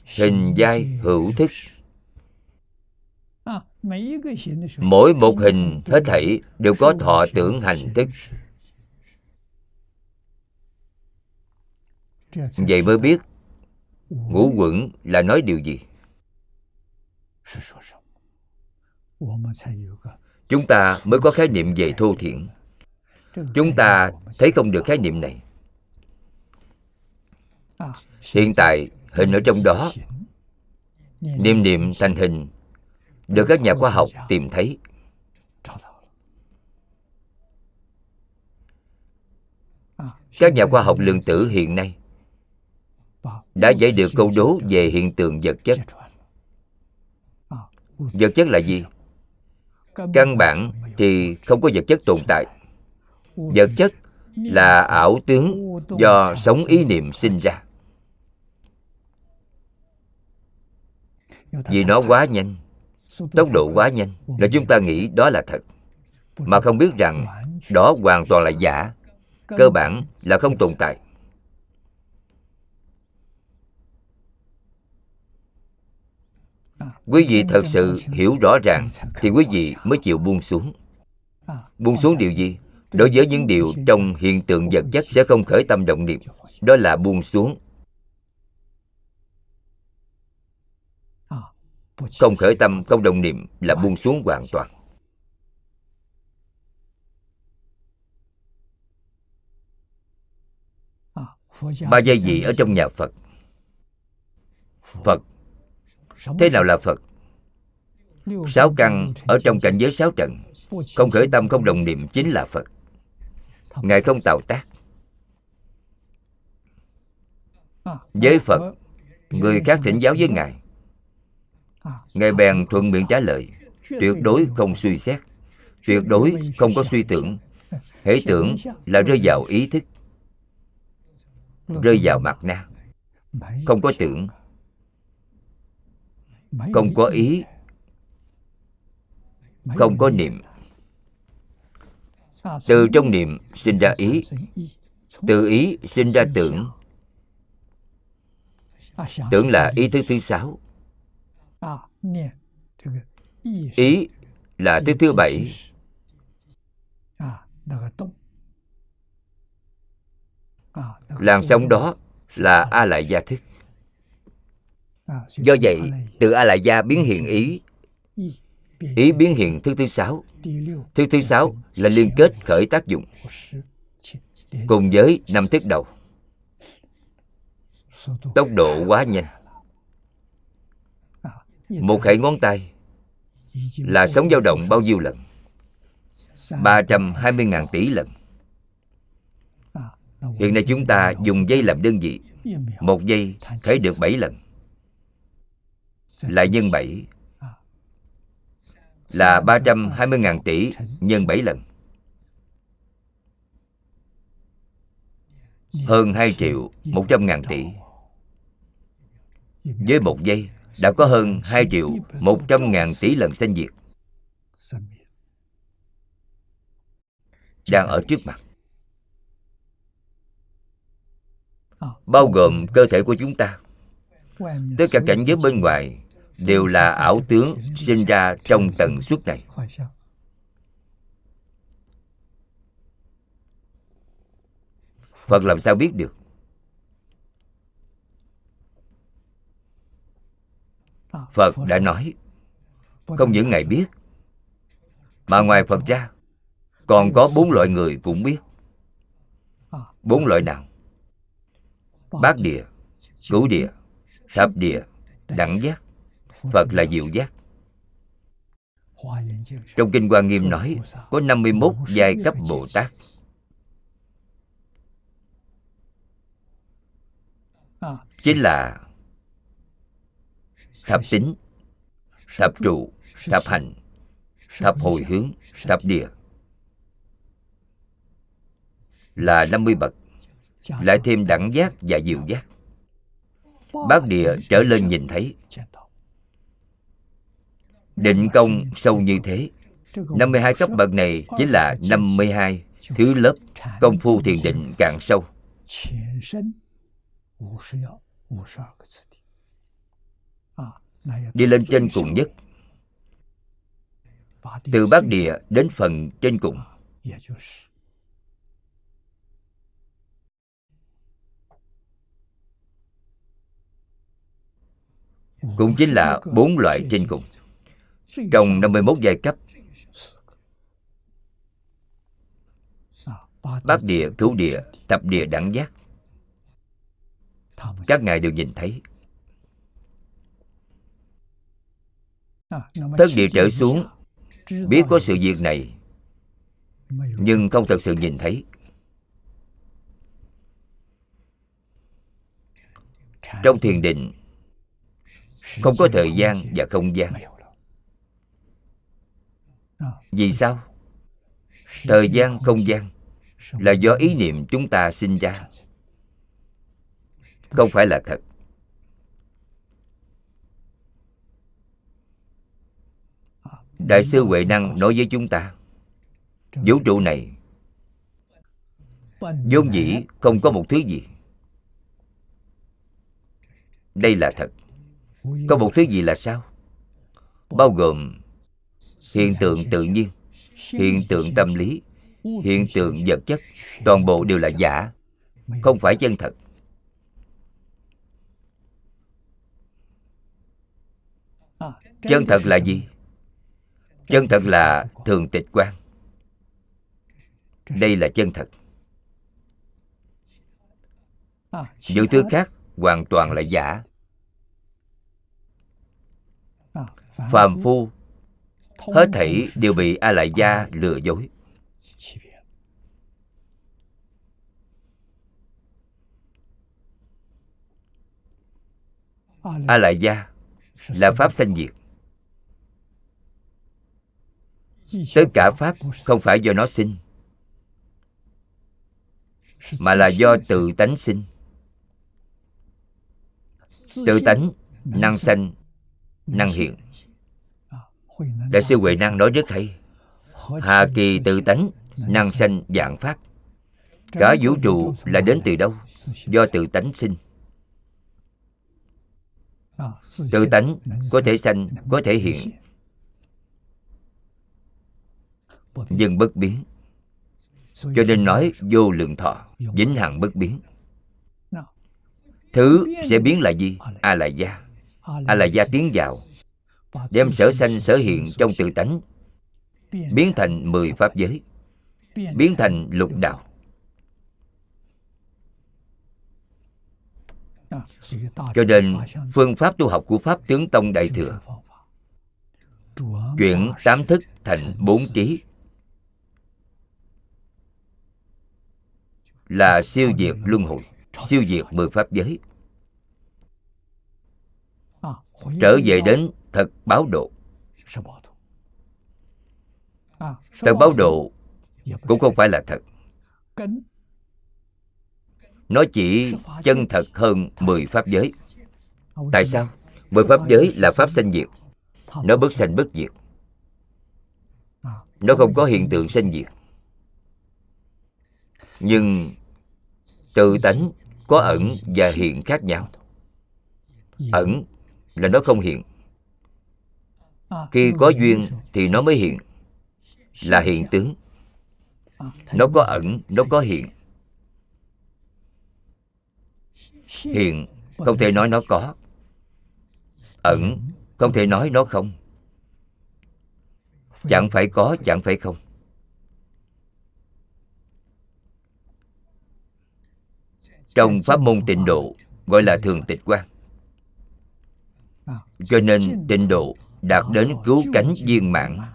Hình giai hữu thức. Mỗi một hình hết thảy đều có thọ tưởng hành thức. Vậy mới biết Ngũ quẩn là nói điều gì. Chúng ta mới có khái niệm về thô thiện Chúng ta thấy không được khái niệm này. Hiện tại, hình ở trong đó Niệm niệm thành hình, Được các nhà khoa học tìm thấy. Các nhà khoa học lượng tử hiện nay Đã giải được câu đố về hiện tượng vật chất. Vật chất là gì? Căn bản thì không có vật chất tồn tại. Vật chất là ảo tướng do sống ý niệm sinh ra. Vì nó quá nhanh, Tốc độ quá nhanh, Là chúng ta nghĩ đó là thật. Mà không biết rằng đó hoàn toàn là giả, Cơ bản là không tồn tại. Quý vị thật sự hiểu rõ ràng thì quý vị mới chịu buông xuống. Buông xuống điều gì? Đối với những điều trong hiện tượng vật chất sẽ không khởi tâm động niệm. Đó là buông xuống. Không khởi tâm không động niệm là buông xuống hoàn toàn. Ba giây gì ở trong nhà phật? Phật. Thế nào là phật? Sáu căn ở trong cảnh giới sáu trận không khởi tâm không đồng niệm chính là phật ngài không tạo tác. Với phật người khác thỉnh giáo với ngài. Ngài bèn thuận miệng trả lời tuyệt đối không suy xét. Tuyệt đối không có suy tưởng. Hễ tưởng là rơi vào ý thức rơi vào mặt na không có tưởng. Không có ý. Không có niệm từ trong niệm sinh ra ý. từ ý sinh ra tưởng. Tưởng là ý thức thứ sáu. Ý là thứ thứ bảy. làn sóng đó là a lại gia thức. Do vậy từ a lại gia biến hiện ý ý biến hiện thứ thứ sáu. thứ thứ sáu là liên kết khởi tác dụng cùng với năm thức đầu. Tốc độ quá nhanh. Một khẩy ngón tay là sống dao động bao nhiêu lần? 320.000 tỷ lần. Hiện nay chúng ta dùng giây làm đơn vị. Một giây khởi được 7 lần. Lại nhân 7 là 320.000 tỷ nhân 7 lần. Hơn 2 triệu 100.000 tỷ. Với một giây, đã có hơn 2 triệu 100.000 tỷ lần sanh diệt đang ở trước mặt. Bao gồm cơ thể của chúng ta. Tất cả cảnh giới bên ngoài đều là ảo tướng sinh ra trong tần suất này. phật làm sao biết được? Phật đã nói không những ngài biết mà ngoài phật ra còn có bốn loại người cũng biết. Bốn loại nào? Bát địa cửu địa thập địa đẳng giác phật là diệu giác trong kinh Hoa Nghiêm nói có 51 giai cấp Bồ Tát. Chính là thập tính, thập trụ, thập hành, thập hồi hướng, thập địa. Là 50 bậc lại thêm đẳng giác và diệu giác bát địa trở lên nhìn thấy định công sâu như thế. 52 cấp bậc này chính là 52 thứ lớp công phu thiền định càng sâu. Đi lên trên cùng nhất. Từ bát địa đến phần trên cùng. Cũng chính là bốn loại trên cùng trong 51 giai cấp bát địa cứu địa, thập địa đẳng giác, các ngài đều nhìn thấy. Thất địa trở xuống, biết có sự việc này, nhưng không thật sự nhìn thấy. Trong thiền định, không có thời gian và không gian vì sao? Thời gian không gian là do ý niệm chúng ta sinh ra. Không phải là thật. Đại sư huệ năng nói với chúng ta vũ trụ này vốn dĩ không có một thứ gì. Đây là thật. Có một thứ gì là sao? Bao gồm hiện tượng tự nhiên, hiện tượng tâm lý, hiện tượng vật chất, toàn bộ đều là giả, không phải chân thật. Chân thật là gì? Chân thật là thường tịch quan đây là chân thật. Những thứ khác hoàn toàn là giả. Phàm phu hết thảy đều bị a lại gia lừa dối. A lại gia là pháp sanh diệt. Tất cả pháp không phải do nó sinh mà là do tự tánh sinh. Tự tánh năng sanh năng hiện đại sư huệ năng nói rất hay. Hà kỳ tự tánh, năng sanh dạng pháp. Cả vũ trụ là đến từ đâu? Do tự tánh sinh. Tự tánh có thể sanh, có thể hiện. Nhưng bất biến. Cho nên nói vô lượng thọ, vĩnh hằng bất biến. Thứ sẽ biến là gì? A la gia a la gia tiến vào đem sở sanh sở hiện trong tự tánh, biến thành mười pháp giới, biến thành lục đạo. Cho nên, phương pháp tu học của pháp tướng tông đại thừa, chuyển tám thức thành bốn trí, là siêu diệt luân hồi, siêu diệt mười pháp giới. Trở về đến thật báo độ. Thật báo độ cũng không phải là thật. Nó chỉ chân thật hơn mười pháp giới. Tại sao? Mười pháp giới là pháp sanh diệt. Nó bất sanh bất diệt. Nó không có hiện tượng sanh diệt. Nhưng tự tánh có ẩn và hiện khác nhau. ẩn là nó không hiện khi có duyên thì nó mới hiện là hiện tướng. Nó có ẩn nó có hiện. Hiện không thể nói nó có. Ẩn không thể nói nó không. Chẳng phải có chẳng phải không. Trong pháp môn tịnh độ gọi là thường tịch quan cho nên tịnh độ đạt đến cứu cánh viên mạng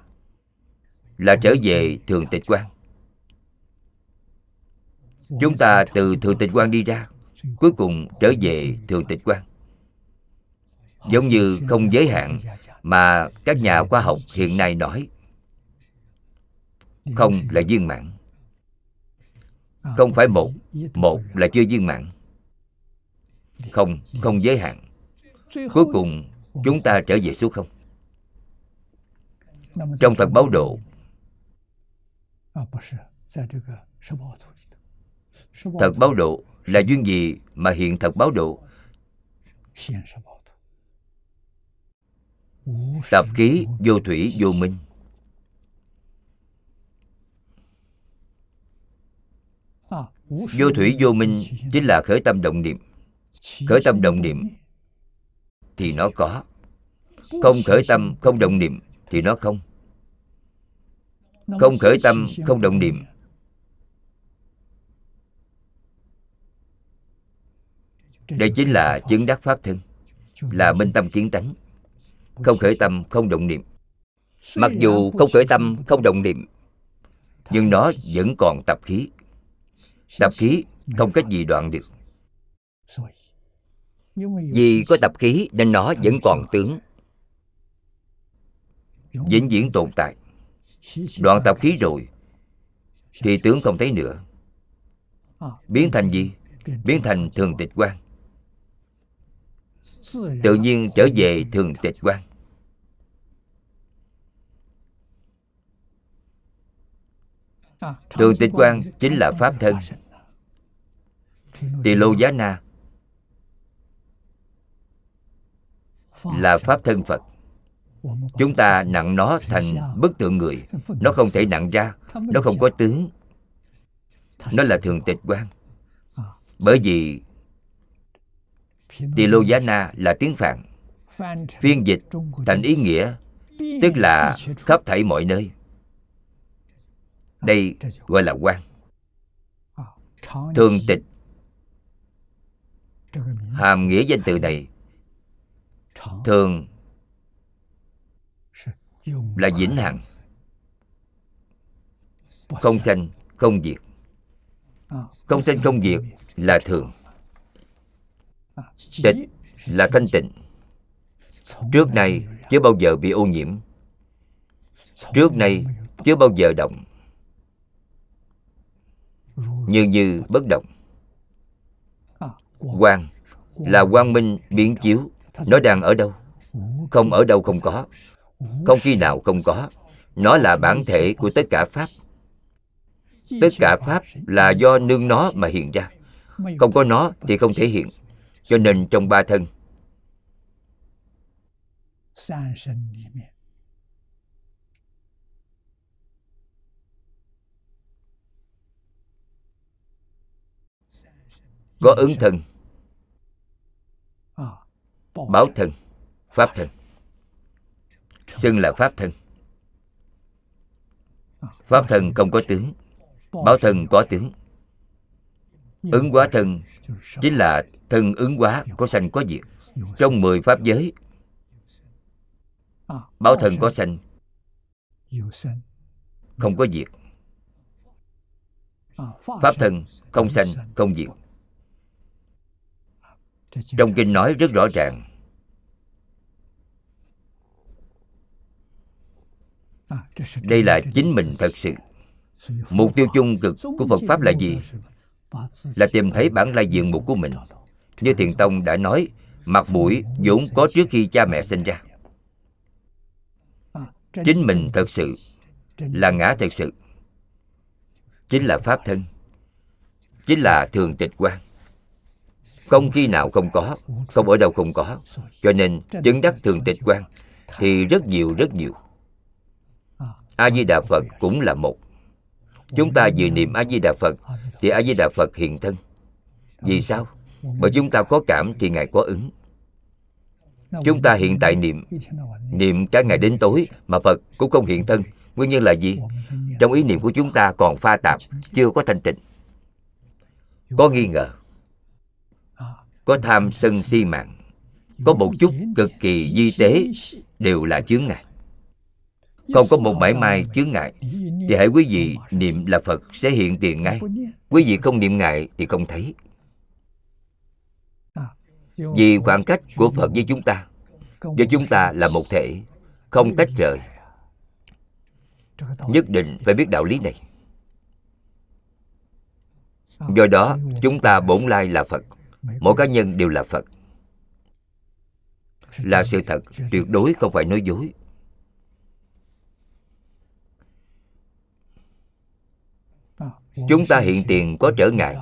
là trở về thường tịch quan chúng ta từ thường tịch quan đi ra cuối cùng trở về thường tịch quan giống như không giới hạn mà các nhà khoa học hiện nay nói không là viên mạng, không phải một một là chưa viên mạng, không không giới hạn. Cuối cùng chúng ta trở về số không trong thật báo độ thật báo độ là duyên gì mà hiện thật báo độ? Tập khí vô thủy vô minh. Vô thủy vô minh chính là khởi tâm động niệm. Khởi tâm động niệm thì nó có. không khởi tâm không động niệm thì nó không. Không khởi tâm không động niệm. đây chính là chứng đắc pháp thân là minh tâm kiến tánh. Không khởi tâm không động niệm. Mặc dù không khởi tâm không động niệm nhưng nó vẫn còn tập khí. Tập khí không cách gì đoạn được. Vì có tập khí nên nó vẫn còn tướng vĩnh viễn tồn tại. Đoạn tập khí rồi thì tướng không thấy nữa. Biến thành gì? biến thành thường tịch quan tự nhiên trở về thường tịch quan thường tịch quan chính là pháp thân. tỳ lô giá na là pháp thân phật chúng ta nặng nó thành bức tượng người. Nó không thể nặng ra. Nó không có tướng. Nó là thường tịch quan bởi vì tỳ lô giá na là tiếng phạn. Phiên dịch thành ý nghĩa, tức là khắp thảy mọi nơi. Đây gọi là quan thường tịch. Hàm nghĩa danh từ này thường là vĩnh hằng. Không sanh không diệt. Không sanh không diệt là thường. Tịch là thanh tịnh. Trước nay chưa bao giờ bị ô nhiễm. Trước nay chưa bao giờ động. Như như bất động. Quang là quang minh biến chiếu. nó đang ở đâu? Không ở đâu không có không khi nào không có. Nó là bản thể của tất cả pháp. Tất cả pháp là do nương nó mà hiện ra. Không có nó thì không thể hiện. Cho nên trong ba thân, có ứng thân, báo thân, pháp thân xưng là pháp thân pháp thân không có tướng báo thân có tướng. Ứng hóa thân chính là thân ứng hóa có sanh có diệt. Trong mười pháp giới báo thân có sanh, không có diệt. Pháp thân không sanh, không diệt. Trong kinh nói rất rõ ràng đây là chính mình thật sự. Mục tiêu chung cực của phật pháp là gì? Là tìm thấy bản lai diện mục của mình. Như thiền tông đã nói, mặt mũi vốn có trước khi cha mẹ sinh ra. Chính mình thật sự là ngã thật sự. Chính là pháp thân. Chính là thường tịch quan không khi nào không có, không ở đâu không có. Cho nên chứng đắc thường tịch quan thì rất nhiều rất nhiều a di đà phật cũng là một. Chúng ta vừa niệm a di đà phật thì a di đà phật hiện thân. Vì sao? Bởi chúng ta có cảm thì ngài có ứng. Chúng ta hiện tại niệm niệm cả ngày đến tối mà phật cũng không hiện thân. Nguyên nhân là gì? Trong ý niệm của chúng ta còn pha tạp, chưa có thanh tịnh. Có nghi ngờ, có tham sân si mạng, có một chút cực kỳ di tế đều là chướng ngại không có một mãi mai chướng ngại. Thì hãy quý vị, niệm là phật sẽ hiện tiền ngay. Quý vị không niệm ngại thì không thấy. Vì khoảng cách của phật với chúng ta với chúng ta là một thể, không tách rời. Nhất định phải biết đạo lý này. Do đó, chúng ta bổn lai là phật. Mỗi cá nhân đều là phật. Là sự thật tuyệt đối, không phải nói dối. Chúng ta hiện tiền có trở ngại.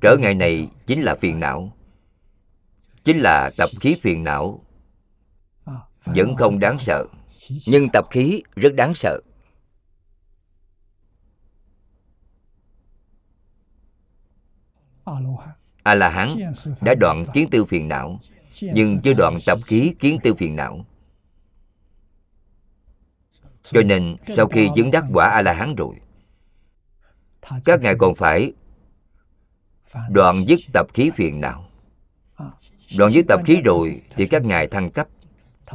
trở ngại này chính là phiền não. Chính là tập khí phiền não. Vẫn không đáng sợ nhưng tập khí rất đáng sợ. A la hán đã đoạn kiến tư phiền não nhưng chưa đoạn tập khí kiến tư phiền não. cho nên sau khi chứng đắc quả a la hán rồi các ngài còn phải đoạn dứt tập khí phiền não đoạn dứt tập khí rồi thì các ngài thăng cấp.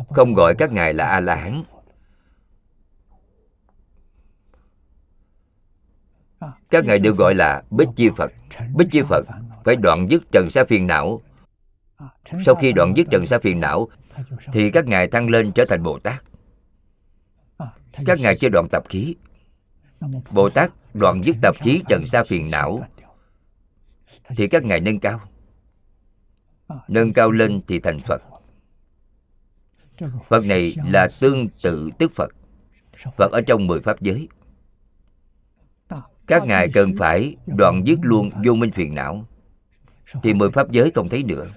không gọi các ngài là a la hán các ngài được gọi là bích chi phật. Bích chi phật phải đoạn dứt trần sa phiền não. Sau khi đoạn dứt trần sa phiền não thì các ngài thăng lên trở thành bồ tát. Các ngài chưa đoạn tập khí bồ tát đoạn dứt tập khí trần sa phiền não. Thì các ngài nâng cao. Nâng cao lên thì thành phật. Phật này là tương tự tức phật. Phật ở trong mười pháp giới. Các ngài cần phải đoạn dứt luôn vô minh phiền não. Thì mười pháp giới không thấy nữa.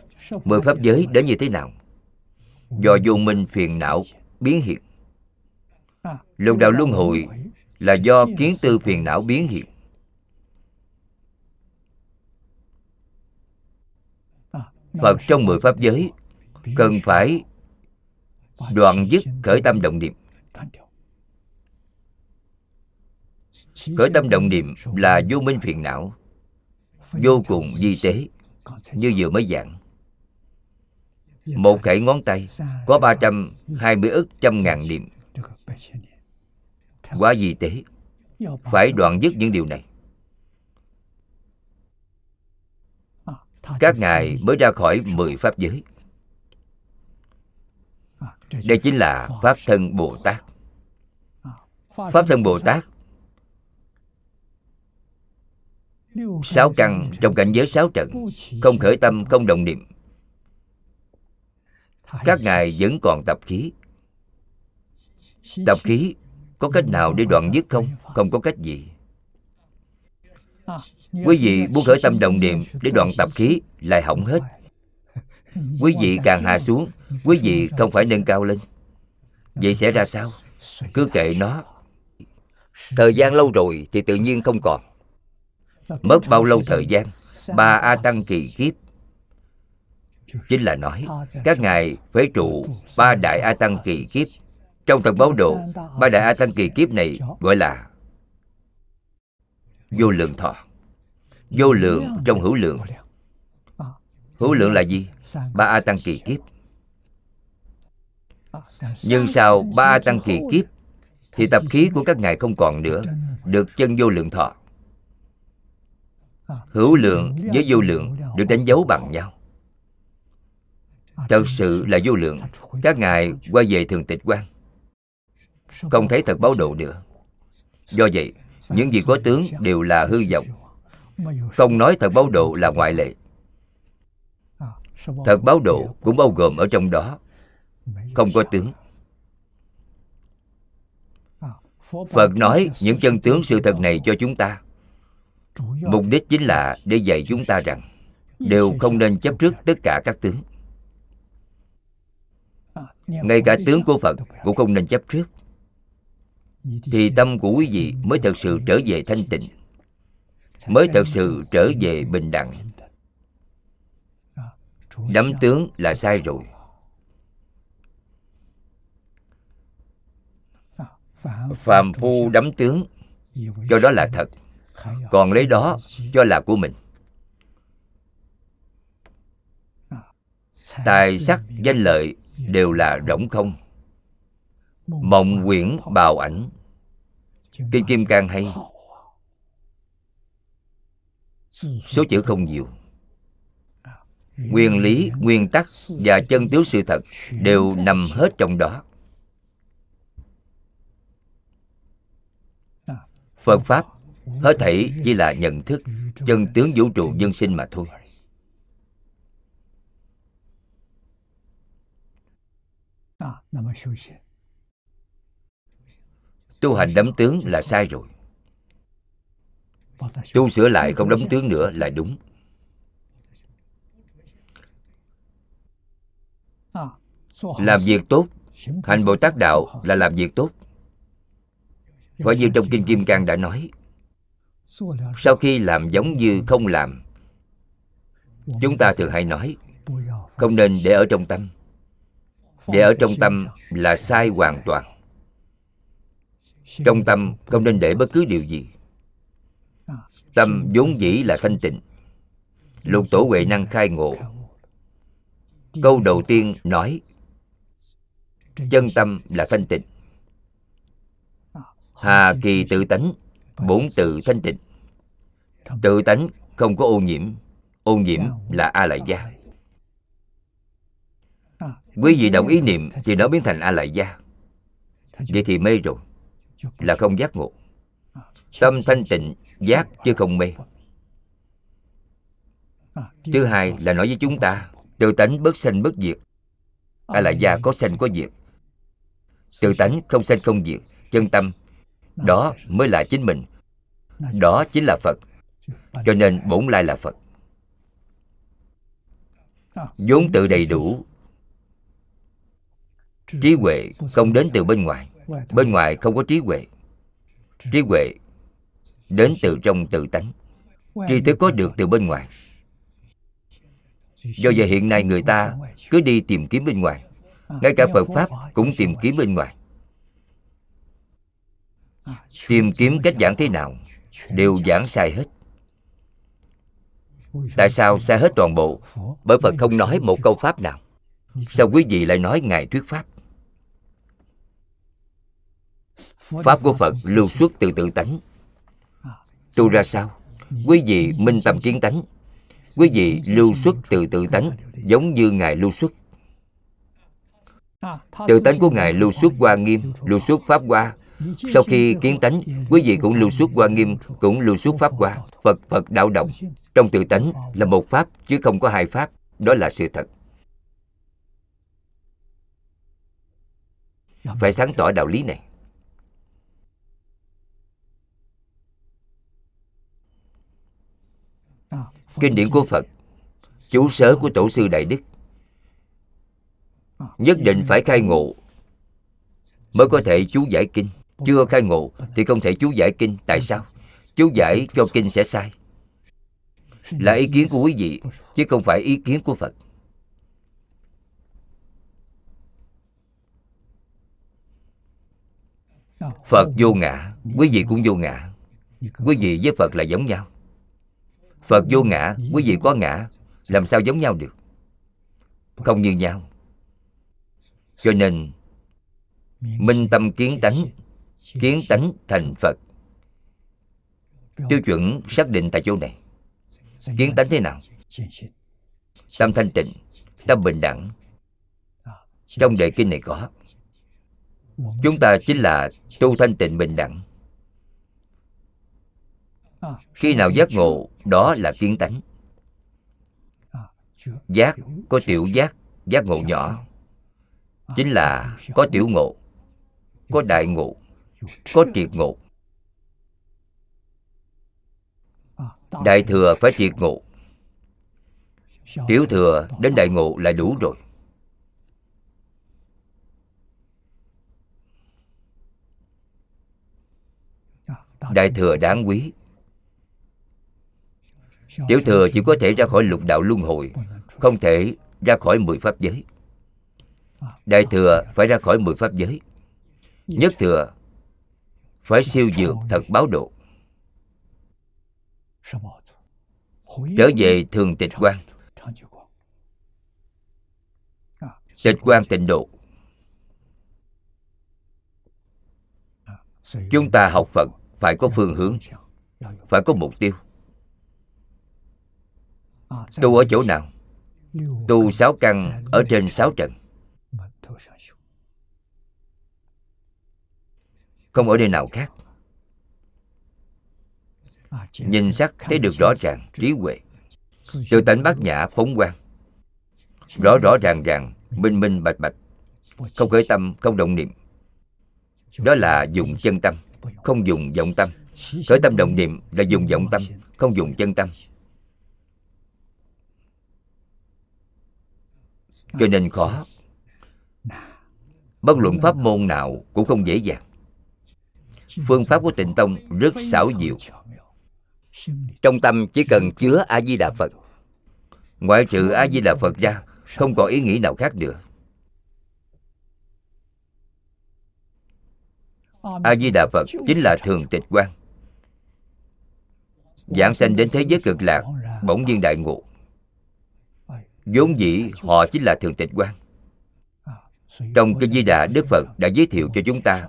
Mười pháp giới đến như thế nào? Do vô minh phiền não biến hiện. Lục đạo luân hồi là do kiến tư phiền não biến hiện phật trong mười pháp giới cần phải đoạn dứt khởi tâm động niệm. khởi tâm động niệm là vô minh phiền não vô cùng di tế như vừa mới giảng. Một khẩy ngón tay có 320 ức trăm ngàn niệm quá vi tế. Phải đoạn dứt những điều này. Các ngài mới ra khỏi mười pháp giới. Đây chính là pháp thân bồ tát. Pháp thân bồ tát. Sáu căn trong cảnh giới sáu trận không khởi tâm, không động niệm. Các ngài vẫn còn tập khí. Tập khí có cách nào để đoạn dứt không? Không có cách gì. Quý vị muốn khởi tâm đồng niệm để đoạn tập khí lại hỏng hết. Quý vị càng hạ xuống, quý vị không phải nâng cao lên. Vậy sẽ ra sao? Cứ kệ nó. Thời gian lâu rồi thì tự nhiên không còn. Mất bao lâu thời gian? Ba a tăng kỳ kiếp. Chính là nói, các ngài phế trụ ba đại a tăng kỳ kiếp trong tầng báo độ ba đại a tăng kỳ kiếp này, gọi là vô lượng thọ. Vô lượng trong hữu lượng. Hữu lượng là gì? Ba a tăng kỳ kiếp. Nhưng sau ba a tăng kỳ kiếp, thì tập khí của các ngài không còn nữa, được chân vô lượng thọ. Hữu lượng với vô lượng được đánh dấu bằng nhau. Thật sự là vô lượng. Các ngài quay về thường tịch quan không thấy thật báo độ nữa. Do vậy, những gì có tướng đều là hư vọng. Không nói thật báo độ là ngoại lệ. Thật báo độ cũng bao gồm ở trong đó. Không có tướng. Phật nói những chân tướng sự thật này cho chúng ta. Mục đích chính là để dạy chúng ta rằng đều không nên chấp trước tất cả các tướng. Ngay cả tướng của phật cũng không nên chấp trước thì tâm của quý vị mới thật sự trở về thanh tịnh, mới thật sự trở về bình đẳng. Đắm tướng là sai rồi. Phàm phu đắm tướng, cho đó là thật. Còn lấy đó cho là của mình. Tài sắc danh lợi đều là rỗng không mộng quyển bào ảnh. Kinh kim cang hay. Số chữ không nhiều. Nguyên lý nguyên tắc và chân tướng sự thật đều nằm hết trong đó. Phật pháp hết thảy chỉ là nhận thức chân tướng vũ trụ dân sinh mà thôi tu hành đấm tướng là sai rồi. Tu sửa lại không đấm tướng nữa là đúng. Làm việc tốt, hành bồ tát đạo là làm việc tốt. Phải như trong kinh kim cang đã nói, sau khi làm giống như không làm, chúng ta thường hay nói, không nên để ở trong tâm. Để ở trong tâm là sai hoàn toàn trong tâm không nên để bất cứ điều gì. Tâm vốn dĩ là thanh tịnh. Lục tổ huệ năng khai ngộ. Câu đầu tiên nói chân tâm là thanh tịnh. Hà kỳ tự tánh bổn tự thanh tịnh. Tự tánh không có ô nhiễm. Ô nhiễm là a lại gia. quý vị động ý niệm thì nó biến thành a lại gia. Vậy thì mê rồi là không giác ngộ. Tâm thanh tịnh, giác chứ không mê. Thứ hai là nói với chúng ta, tự tánh bất sanh bất diệt. A lại gia có sanh có diệt. Tự tánh không sanh không diệt, chân tâm. Đó mới là chính mình. Đó chính là phật. Cho nên bổn lai là phật. Vốn tự đầy đủ, trí huệ không đến từ bên ngoài bên ngoài không có trí huệ. Trí huệ đến từ trong tự tánh. Tri thức có được từ bên ngoài. Do vậy hiện nay người ta cứ đi tìm kiếm bên ngoài. Ngay cả phật pháp cũng tìm kiếm bên ngoài. Tìm kiếm cách giảng thế nào đều giảng sai hết. Tại sao sai hết toàn bộ? Bởi phật không nói một câu pháp nào. Sao quý vị lại nói ngài thuyết pháp pháp của phật lưu xuất từ tự tánh. Tu ra sao? quý vị minh tâm kiến tánh. quý vị lưu xuất từ tự tánh giống như ngài lưu xuất. Tự tánh của ngài lưu xuất qua nghiêm lưu xuất pháp qua sau khi kiến tánh quý vị cũng lưu xuất qua nghiêm cũng lưu xuất pháp qua phật. Phật đạo động trong tự tánh là một pháp chứ không có hai pháp. Đó là sự thật. Phải sáng tỏ đạo lý này kinh điển của phật chú sớ của tổ sư đại đức. Nhất định phải khai ngộ mới có thể chú giải kinh. Chưa khai ngộ thì không thể chú giải kinh. Tại sao? Chú giải cho kinh sẽ sai. Là ý kiến của quý vị, chứ không phải ý kiến của phật. Phật vô ngã, quý vị cũng vô ngã. Quý vị với phật là giống nhau phật vô ngã quý vị có ngã làm sao giống nhau được? Không như nhau. Cho nên minh tâm kiến tánh kiến tánh thành phật. Tiêu chuẩn xác định tại chỗ này. Kiến tánh thế nào? tâm thanh tịnh tâm bình đẳng. Trong đề kinh này có. Chúng ta chính là tu thanh tịnh bình đẳng khi nào giác ngộ, đó là kiến tánh. Giác có tiểu giác giác ngộ nhỏ. Chính là có tiểu ngộ, có đại ngộ, có triệt ngộ. Đại thừa phải triệt ngộ. Tiểu thừa đến đại ngộ là đủ rồi. Đại thừa đáng quý tiểu thừa chỉ có thể ra khỏi lục đạo luân hồi không thể ra khỏi mười pháp giới. Đại thừa phải ra khỏi mười pháp giới. Nhất thừa phải siêu dược thật báo độ. Trở về thường tịch quan. Tịch quan tịnh độ. Chúng ta học phật phải có phương hướng phải có mục tiêu tu ở chỗ nào? Tu sáu căn ở trên sáu trận không ở nơi nào khác. Nhìn sắc thấy được rõ ràng, trí huệ. Từ tánh bát nhã phóng quang. Rõ rõ ràng ràng, minh minh bạch bạch. Không khởi tâm, không động niệm. Đó là dùng chân tâm, không dùng vọng tâm. Khởi tâm động niệm là dùng vọng tâm, không dùng chân tâm. Cho nên khó. Bất luận pháp môn nào cũng không dễ dàng. Phương pháp của tịnh tông rất xảo diệu. Trong tâm chỉ cần chứa a di đà phật. Ngoại trừ a di đà phật ra, không còn ý nghĩ nào khác nữa. A di đà phật chính là thường tịch quan. Giảng sanh đến thế giới cực lạc, bỗng nhiên đại ngộ vốn dĩ, họ chính là thường tịch quan trong kinh di đà, đức phật đã giới thiệu cho chúng ta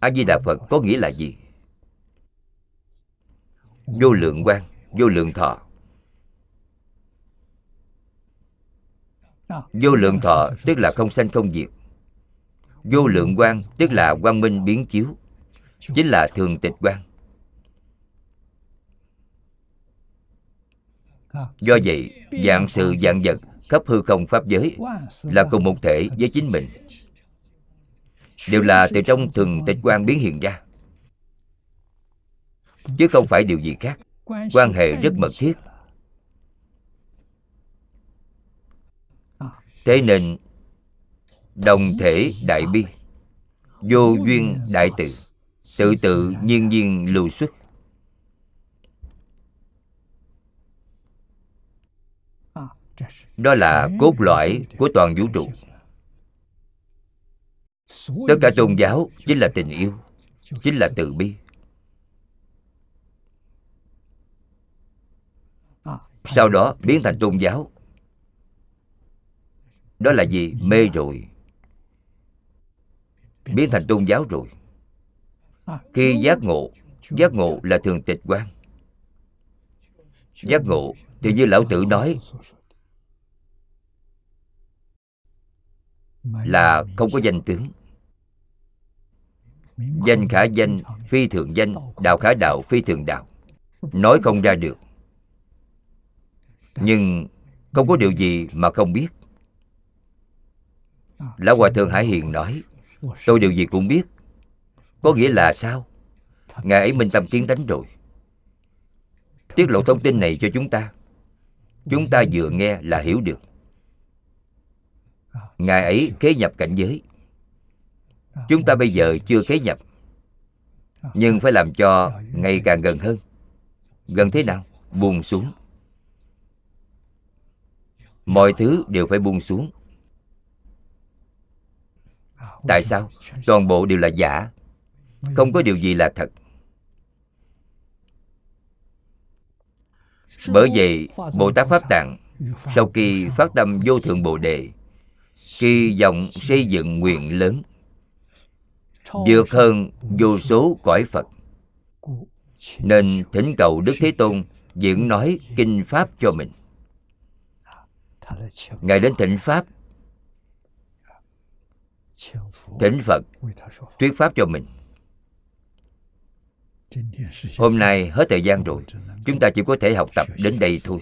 a di đà phật có nghĩa là gì? Vô lượng quan vô lượng thọ. Vô lượng thọ tức là không sanh không diệt. Vô lượng quan tức là quang minh biến chiếu, chính là thường tịch quan do vậy, dạng sự dạng vật khắp hư không pháp giới là cùng một thể với chính mình. Đều là từ trong thường tịch quan biến hiện ra. Chứ không phải điều gì khác. Quan hệ rất mật thiết. Thế nên, đồng thể đại bi, vô duyên đại từ, tự tự nhiên nhiên lưu xuất. Đó là cốt lõi của toàn vũ trụ. Tất cả tôn giáo chính là tình yêu, chính là từ bi. Sau đó biến thành tôn giáo. Đó là gì mê rồi. Biến thành tôn giáo rồi. Khi giác ngộ giác ngộ là thường tịch quan giác ngộ thì như lão tử nói là không có danh tướng. Danh khả danh phi thường danh đạo khả đạo phi thường đạo. Nói không ra được. Nhưng không có điều gì mà không biết. Lão hòa thượng hải hiền nói tôi điều gì cũng biết. Có nghĩa là sao? ngài ấy minh tâm kiến tánh rồi. Tiết lộ thông tin này cho chúng ta. Chúng ta vừa nghe là hiểu được ngài ấy kế nhập cảnh giới. Chúng ta bây giờ chưa kế nhập, nhưng phải làm cho ngày càng gần hơn. Gần thế nào? Buông xuống. Mọi thứ đều phải buông xuống. Tại sao? Toàn bộ đều là giả. Không có điều gì là thật. Bởi vậy, bồ tát pháp tạng, sau khi phát tâm vô thượng bồ đề kỳ vọng xây dựng nguyện lớn. Vượt hơn vô số cõi phật. Nên thỉnh cầu đức thế tôn diễn nói kinh pháp cho mình. Ngài đến thỉnh pháp. Thỉnh phật, thuyết pháp cho mình. Hôm nay hết thời gian rồi. Chúng ta chỉ có thể học tập đến đây thôi.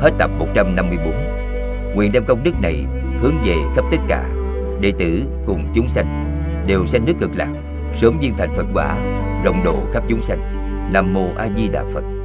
Hết tập 154 Nguyện đem công đức này hướng về khắp tất cả. Đệ tử cùng chúng sanh Đều sanh nước cực lạc, Sớm viên thành Phật quả, Rộng độ khắp chúng sanh. Nam Mô A Di Đà Phật.